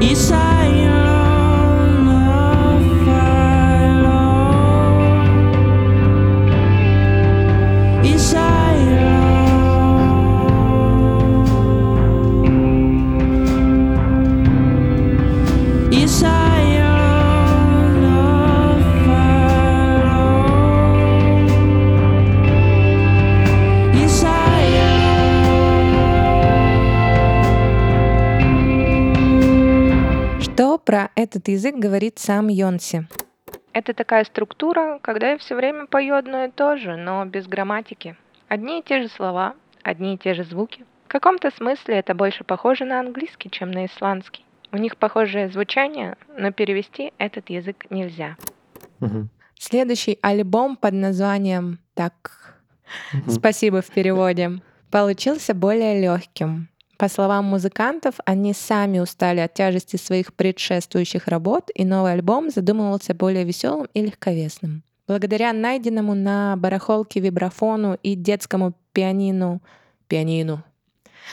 Yes, про этот язык говорит сам Йонси? Это такая структура, когда я все время пою одно и то же, но без грамматики. Одни и те же слова, одни и те же звуки. В каком-то смысле это больше похоже на английский, чем на исландский. У них похожее звучание, но перевести этот язык нельзя. Мгм. Следующий альбом под названием «Так, Мгм. Спасибо в переводе. Получился более легким. По словам музыкантов, они сами устали от тяжести своих предшествующих работ, и новый альбом задумывался более веселым и легковесным. Благодаря найденному на барахолке вибрафону и детскому пианину, пианину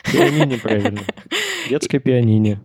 Пианине, правильно. Детское пианине.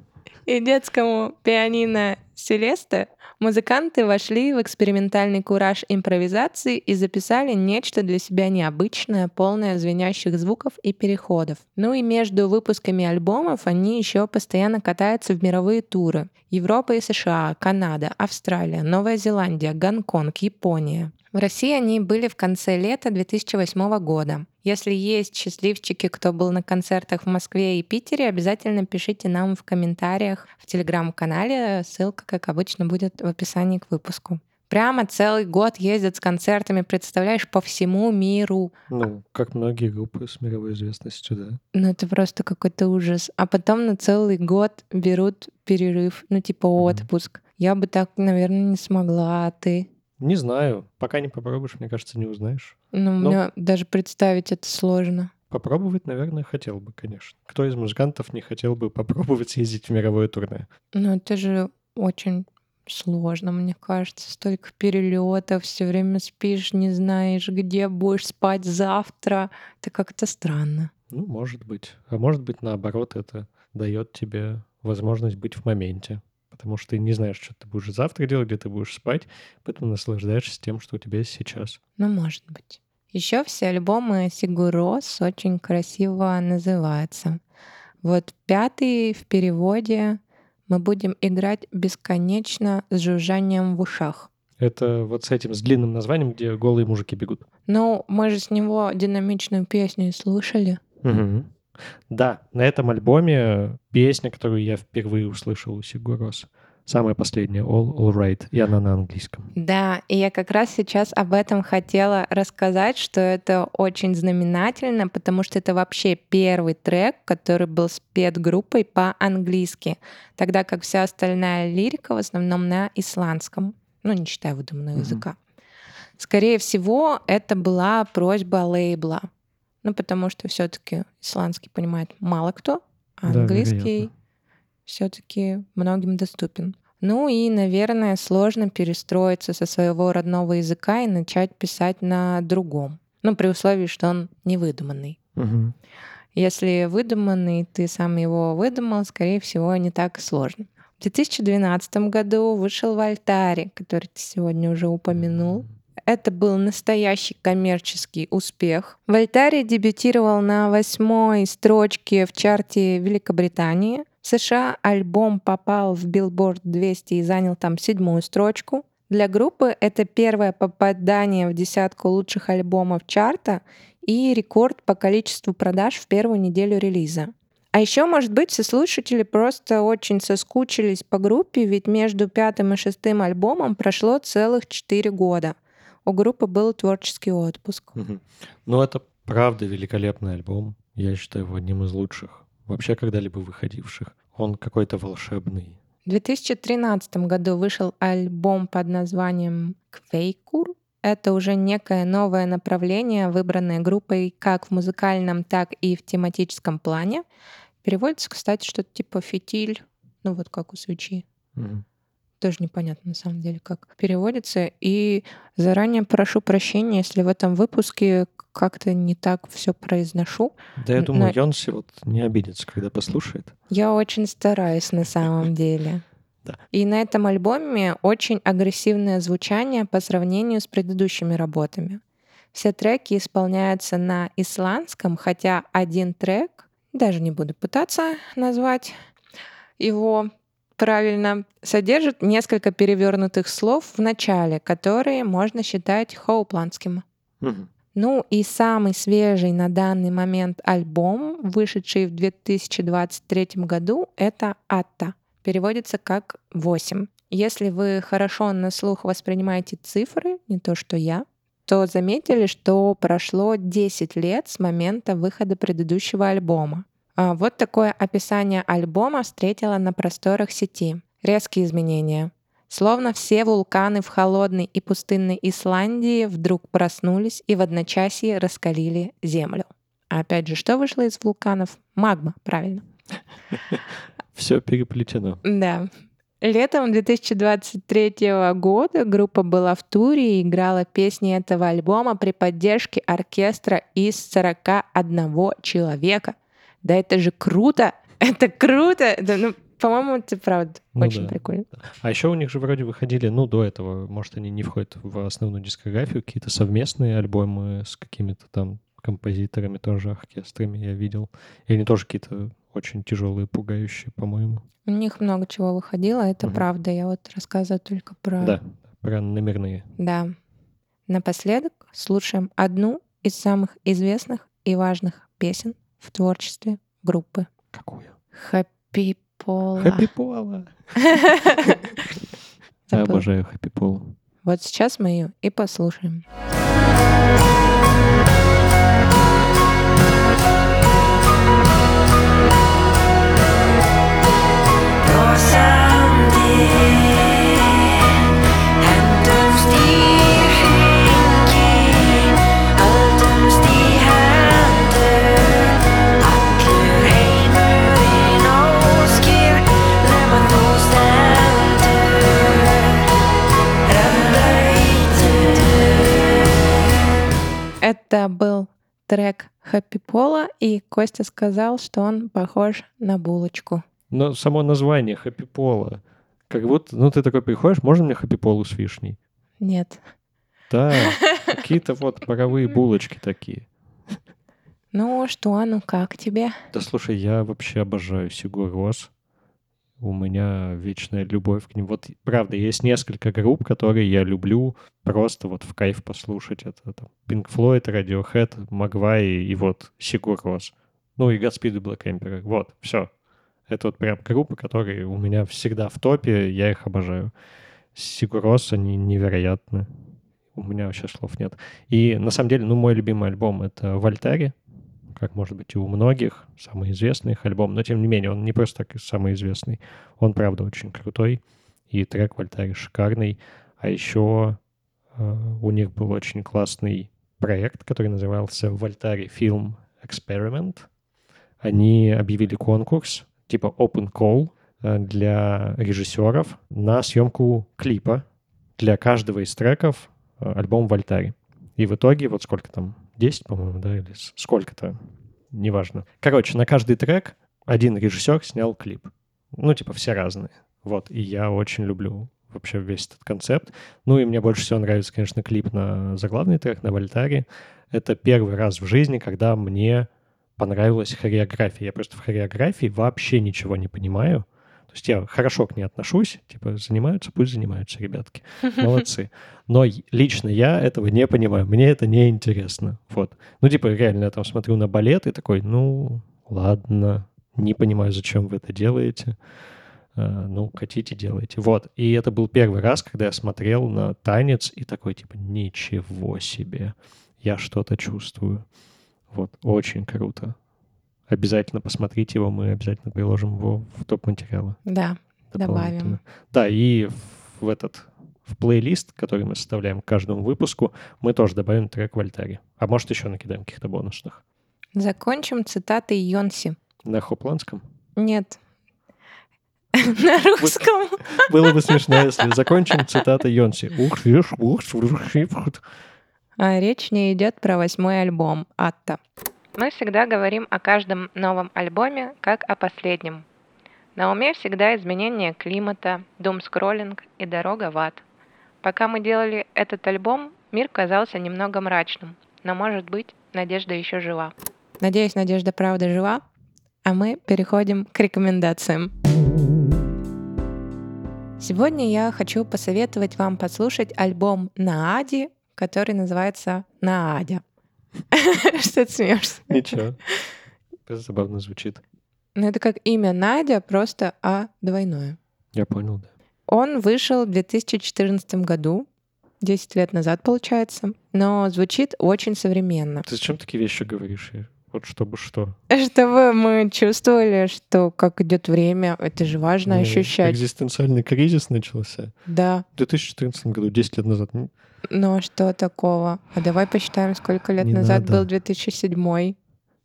и детскому пианино Селеста музыканты вошли в экспериментальный кураж импровизации и записали нечто для себя необычное, полное звенящих звуков и переходов. Ну и между выпусками альбомов они еще постоянно катаются в мировые туры. Европа и США, Канада, Австралия, Новая Зеландия, Гонконг, Япония. В России они были в конце лета 2008 года. Если есть счастливчики, кто был на концертах в Москве и Питере, обязательно пишите нам в комментариях в телеграм-канале. Ссылка, как обычно, будет в описании к выпуску. Прямо целый год ездят с концертами, представляешь, по всему миру. Ну, как многие группы с мировой известностью, да. Ну, это просто какой-то ужас. А потом на целый год берут перерыв, ну, типа отпуск. Я бы так, наверное, не смогла, а ты? Не знаю. Пока не попробуешь, мне кажется, не узнаешь. Ну, Ну. мне даже представить это сложно. Попробовать, наверное, хотел бы, конечно. Кто из музыкантов не хотел бы попробовать съездить в мировое турне? Ну, это же очень сложно, мне кажется. Столько перелетов, все время спишь, не знаешь, где будешь спать завтра. Это как-то странно. Ну, может быть. А может быть, наоборот, это дает тебе возможность быть в моменте. Потому что ты не знаешь, что ты будешь завтра делать, где ты будешь спать, поэтому наслаждаешься тем, что у тебя есть сейчас. Ну, может быть. Еще все альбомы Сигурос очень красиво называются. Вот пятый в переводе мы будем играть бесконечно с жужжанием в ушах. Это вот с этим, с длинным названием, где голые мужики бегут. Ну, мы же с него динамичную песню слушали. Мгм. Да, на этом альбоме песня, которую я впервые услышал у Сигурос, самая последняя, All, All Right, и она на английском. Да, и я как раз сейчас об этом хотела рассказать, что это очень знаменательно, потому что это вообще первый трек, который был спет группой по-английски, тогда как вся остальная лирика в основном на исландском, ну, не считая выдуманного Мгм. языка. Скорее всего, это была просьба лейбла, ну, потому что все-таки исландский понимает мало кто, а Да, английский вероятно. все-таки многим доступен. Ну и, наверное, сложно перестроиться со своего родного языка и начать писать на другом. Ну, при условии, что он не выдуманный. Мгм. Если выдуманный, ты сам его выдумал, скорее всего, не так сложно. В 2012 году вышел Вольтари, который ты сегодня уже упомянул. Это был настоящий коммерческий успех. Вольтари дебютировал на восьмой строчке в чарте Великобритании. В США альбом попал в Billboard 200 и занял там седьмую строчку. Для группы это первое попадание в десятку лучших альбомов чарта и рекорд по количеству продаж в первую неделю релиза. А еще, может быть, все слушатели просто очень соскучились по группе, ведь между пятым и шестым альбомом прошло целых четыре года. У группы был творческий отпуск. Ну, это правда великолепный альбом. Я считаю его одним из лучших вообще когда-либо выходивших. Он какой-то волшебный. В 2013 году вышел альбом под названием «Квейкур». Это уже некое новое направление, выбранное группой как в музыкальном, так и в тематическом плане. Переводится, кстати, что-то типа «фитиль», ну вот как у свечи. Мгм. Тоже непонятно на самом деле, как переводится. И заранее прошу прощения, если в этом выпуске как-то не так все произношу. Да я думаю, на- Йонси вот не обидится, когда послушает. Я очень стараюсь на самом деле. Да. И на этом альбоме очень агрессивное звучание по сравнению с предыдущими работами. Все треки исполняются на исландском, хотя один трек, даже не буду пытаться назвать его правильно, содержит несколько перевернутых слов в начале, которые можно считать хоупландским. Мгм. Ну и самый свежий на данный момент альбом, вышедший в 2023 году, это «Атта». Переводится как «восемь». Если вы хорошо на слух воспринимаете цифры, не то что я, то заметили, что прошло 10 лет с момента выхода предыдущего альбома. А Вот такое описание альбома встретила на просторах сети. Резкие изменения. Словно все вулканы в холодной и пустынной Исландии вдруг проснулись и в одночасье раскалили землю. А опять же, что вышло из вулканов? Магма, правильно. Все переплетено. Да. Летом 2023 года группа была в туре и играла песни этого альбома при поддержке оркестра из 41 человека. Да это же круто! Это круто! Да, ну, по-моему, это правда Ну очень да. прикольно. А еще у них же вроде выходили, ну, до этого, может, они не входят в основную дискографию, какие-то совместные альбомы с какими-то там композиторами, тоже оркестрами я видел. И они тоже какие-то очень тяжелые, пугающие, по-моему. У них много чего выходило, это Мгм. правда. Я вот рассказываю только про... Да, прям номерные. Да. Напоследок слушаем одну из самых известных и важных песен в творчестве группы. Какую? Happy Пола. Хэппи Пола. Я обожаю Хэппи Полу. Вот сейчас мы ее и послушаем. Brosandi Это был трек Happy Пола, и Костя сказал, что он похож на булочку. Но само название Хэппи Пола, как будто, ну, ты такой приходишь, можно мне Хэппи Полу с вишней? Нет. Да, какие-то вот паровые булочки такие. Ну что, ну как тебе? Да слушай, я вообще обожаю Сигур Рос. У меня вечная любовь к ним. Вот, правда, есть несколько групп, которые я люблю просто вот в кайф послушать. Это там Pink Floyd, Radiohead, Магвай и вот Сигур Рос. Ну и Godspeed и Black Emperor. Вот, все. Это вот прям группы, которые у меня всегда в топе, я их обожаю. Сигур Рос, они невероятны. У меня вообще слов нет. И на самом деле, ну, мой любимый альбом — это «Вольтари», как может быть и у многих, самый известный их альбом, но тем не менее он не просто так самый известный, он правда очень крутой, и трек Вольтари шикарный, а еще э, у них был очень классный проект, который назывался Вольтари Film Experiment. Они объявили конкурс, типа Open Call э, для режиссеров на съемку клипа для каждого из треков э, альбом Вольтари. И в итоге, вот сколько там, 10, по-моему, да, или сколько-то неважно. Короче, на каждый трек один режиссер снял клип. Ну, типа, все разные. Вот, и я очень люблю вообще весь этот концепт. Ну, и мне больше всего нравится, конечно, клип на заглавный трек, на Вольтаре. Это первый раз в жизни, когда мне понравилась хореография. Я просто в хореографии вообще ничего не понимаю. То есть я хорошо к ней отношусь, типа занимаются, пусть занимаются ребятки, молодцы. Но лично я этого не понимаю, мне это не интересно. Вот. Ну, типа, реально, я там смотрю на балет и такой, ну, ладно, не понимаю, зачем вы это делаете. А, ну, хотите, делайте. Вот. И это был первый раз, когда я смотрел на танец и такой, типа, ничего себе, я что-то чувствую. Вот, очень круто. Обязательно посмотрите его, мы обязательно приложим его в топ материала. Да, дополнительно. Да, и в этот в плейлист, который мы составляем к каждому выпуску, мы тоже добавим трек Вольтари. А может, еще накидаем каких-то бонусных. Закончим цитатой Йонси. На хопландском. Нет. На русском. Было бы смешно, если закончим цитата Йонси. А речь не идет про восьмой альбом Атта. Мы всегда говорим о каждом новом альбоме как о последнем. На уме всегда изменение климата, дум-скроллинг и дорога в ад. Пока мы делали этот альбом, мир казался немного мрачным, но, может быть, надежда еще жива. Надеюсь, надежда правда жива, а мы переходим к рекомендациям. Сегодня я хочу посоветовать вам послушать альбом Наади, который называется Наадя. Что ты смеешься? Ничего. Это забавно звучит. Ну, это как имя Надя, просто А двойное. Я понял, да. Он вышел в 2014 году, 10 лет назад, получается, но звучит очень современно. Ты зачем такие вещи говоришь? Вот чтобы что? Чтобы мы чувствовали, что как идет время, это же важно Ну, ощущать. Экзистенциальный кризис начался Да, в 2014 году, 10 лет назад. Ну, но что такого? А давай посчитаем, сколько лет Не назад надо. был 2007,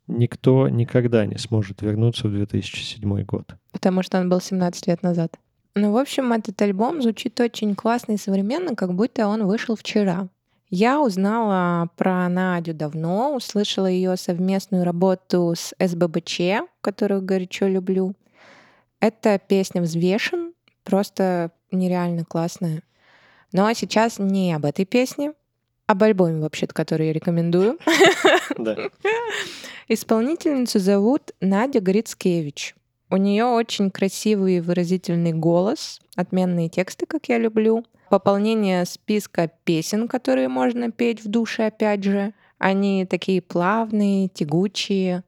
Никто никогда не сможет вернуться в 2007 год. потому что он был 17 лет назад. Ну, в общем, этот альбом звучит очень классно и современно, как будто он вышел вчера. Я узнала про Надю давно, услышала ее совместную работу с СББЧ, которую горячо люблю. Эта песня «Взвешен», просто нереально классная. Но сейчас не об этой песне, об альбоме, вообще-то, который я рекомендую. Исполнительницу зовут Надя Грицкевич. У нее очень красивый и выразительный голос, отменные тексты, как я люблю. Пополнение списка песен, которые можно петь в душе, опять же. Они такие плавные, тягучие.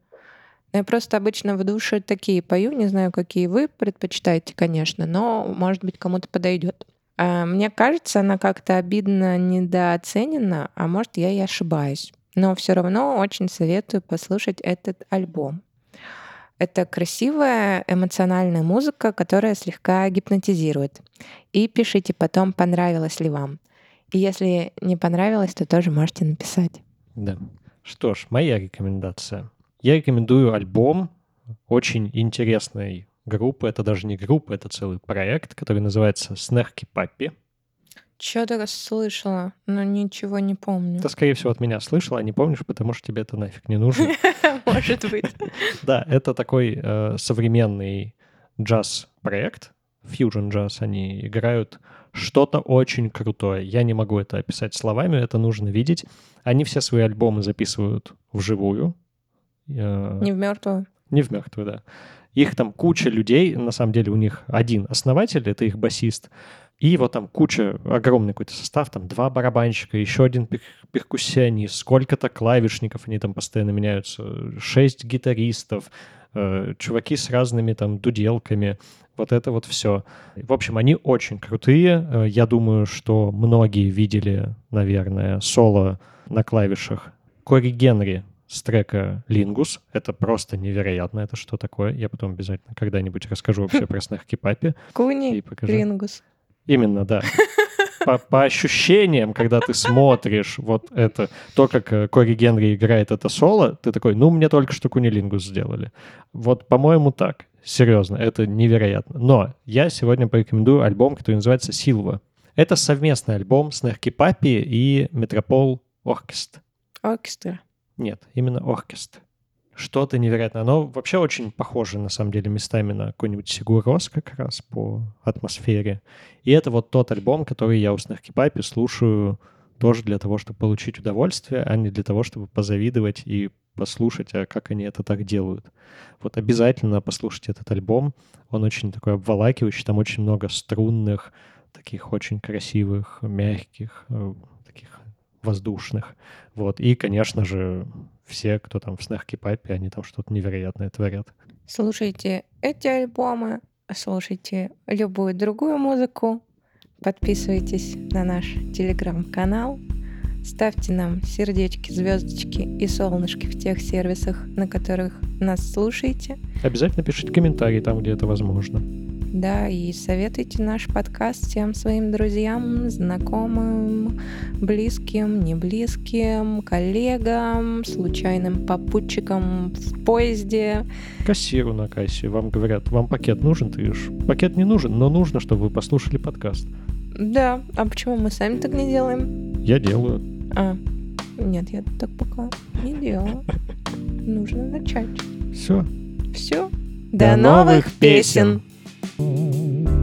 Я просто обычно в душе такие пою, не знаю, какие вы предпочитаете, конечно, но, может быть, кому-то подойдет. А, Мне кажется, она как-то обидно недооценена, а может, я и ошибаюсь. Но все равно очень советую послушать этот альбом. Это красивая эмоциональная музыка, которая слегка гипнотизирует. И пишите потом, понравилось ли вам. И если не понравилось, то тоже можете написать. Да. Что ж, моя рекомендация. Я рекомендую альбом очень интересной группы. Это даже не группа, это целый проект, который называется «Снерки Паппи». Что-то слышала, но ничего не помню. Ты, скорее всего, от меня слышал, а не помнишь, потому что тебе это нафиг не нужно. Может быть. Да, это такой э, современный джаз-проект, фьюжн джаз. Они играют что-то очень крутое. Я не могу это описать словами, это нужно видеть. Они все свои альбомы записывают вживую. Э, Не в мертвую. Не в мертвую, да. Их там куча людей, на самом деле у них один основатель, это их басист, и вот там куча, огромный какой-то состав, там два барабанщика, еще один пер- перкуссионист, сколько-то клавишников, они там постоянно меняются, шесть гитаристов, э, чуваки с разными там дуделками, вот это вот все. В общем, они очень крутые. Э, Я думаю, что многие видели, наверное, соло на клавишах Кори Генри с трека «Лингус». Это просто невероятно. Это что такое? Я потом обязательно когда-нибудь расскажу вообще про Снерки Папи и Куни. Рингус. Именно, да. По, по ощущениям, когда ты смотришь вот это, то, как э, Кори Генри играет это соло, ты такой, ну, мне только что Кунилингус сделали. Вот, по-моему, так. Серьезно, это невероятно. Но я сегодня порекомендую альбом, который называется «Силва». Это совместный альбом с Нерки Папи и Метропол Оркест. Оркестра. Нет, именно оркестр. что-то невероятное. Оно вообще очень похоже, на самом деле, местами на какой-нибудь Сигурос как раз по атмосфере. И это вот тот альбом, который я у Снарки слушаю тоже для того, чтобы получить удовольствие, а не для того, чтобы позавидовать и послушать, а как они это так делают. Вот обязательно послушайте этот альбом. Он очень такой обволакивающий, там очень много струнных, таких очень красивых, мягких, э, воздушных. Вот. И, конечно же, все, кто там в Снарки Папе, они там что-то невероятное творят. Слушайте эти альбомы, слушайте любую другую музыку, подписывайтесь на наш телеграм-канал, ставьте нам сердечки, звездочки и солнышки в тех сервисах, на которых нас слушаете. Обязательно пишите комментарии там, где это возможно. Да, и советуйте наш подкаст всем своим друзьям, знакомым, близким, неблизким, коллегам, случайным попутчикам в поезде. Кассиру на кассе вам говорят, вам пакет нужен? Ты говоришь, пакет не нужен, но нужно, чтобы вы послушали подкаст. Да, а почему мы сами так не делаем? Я делаю. А, нет, я так пока не делала. Нужно начать. Все. Все. До До новых новых песен. Oh.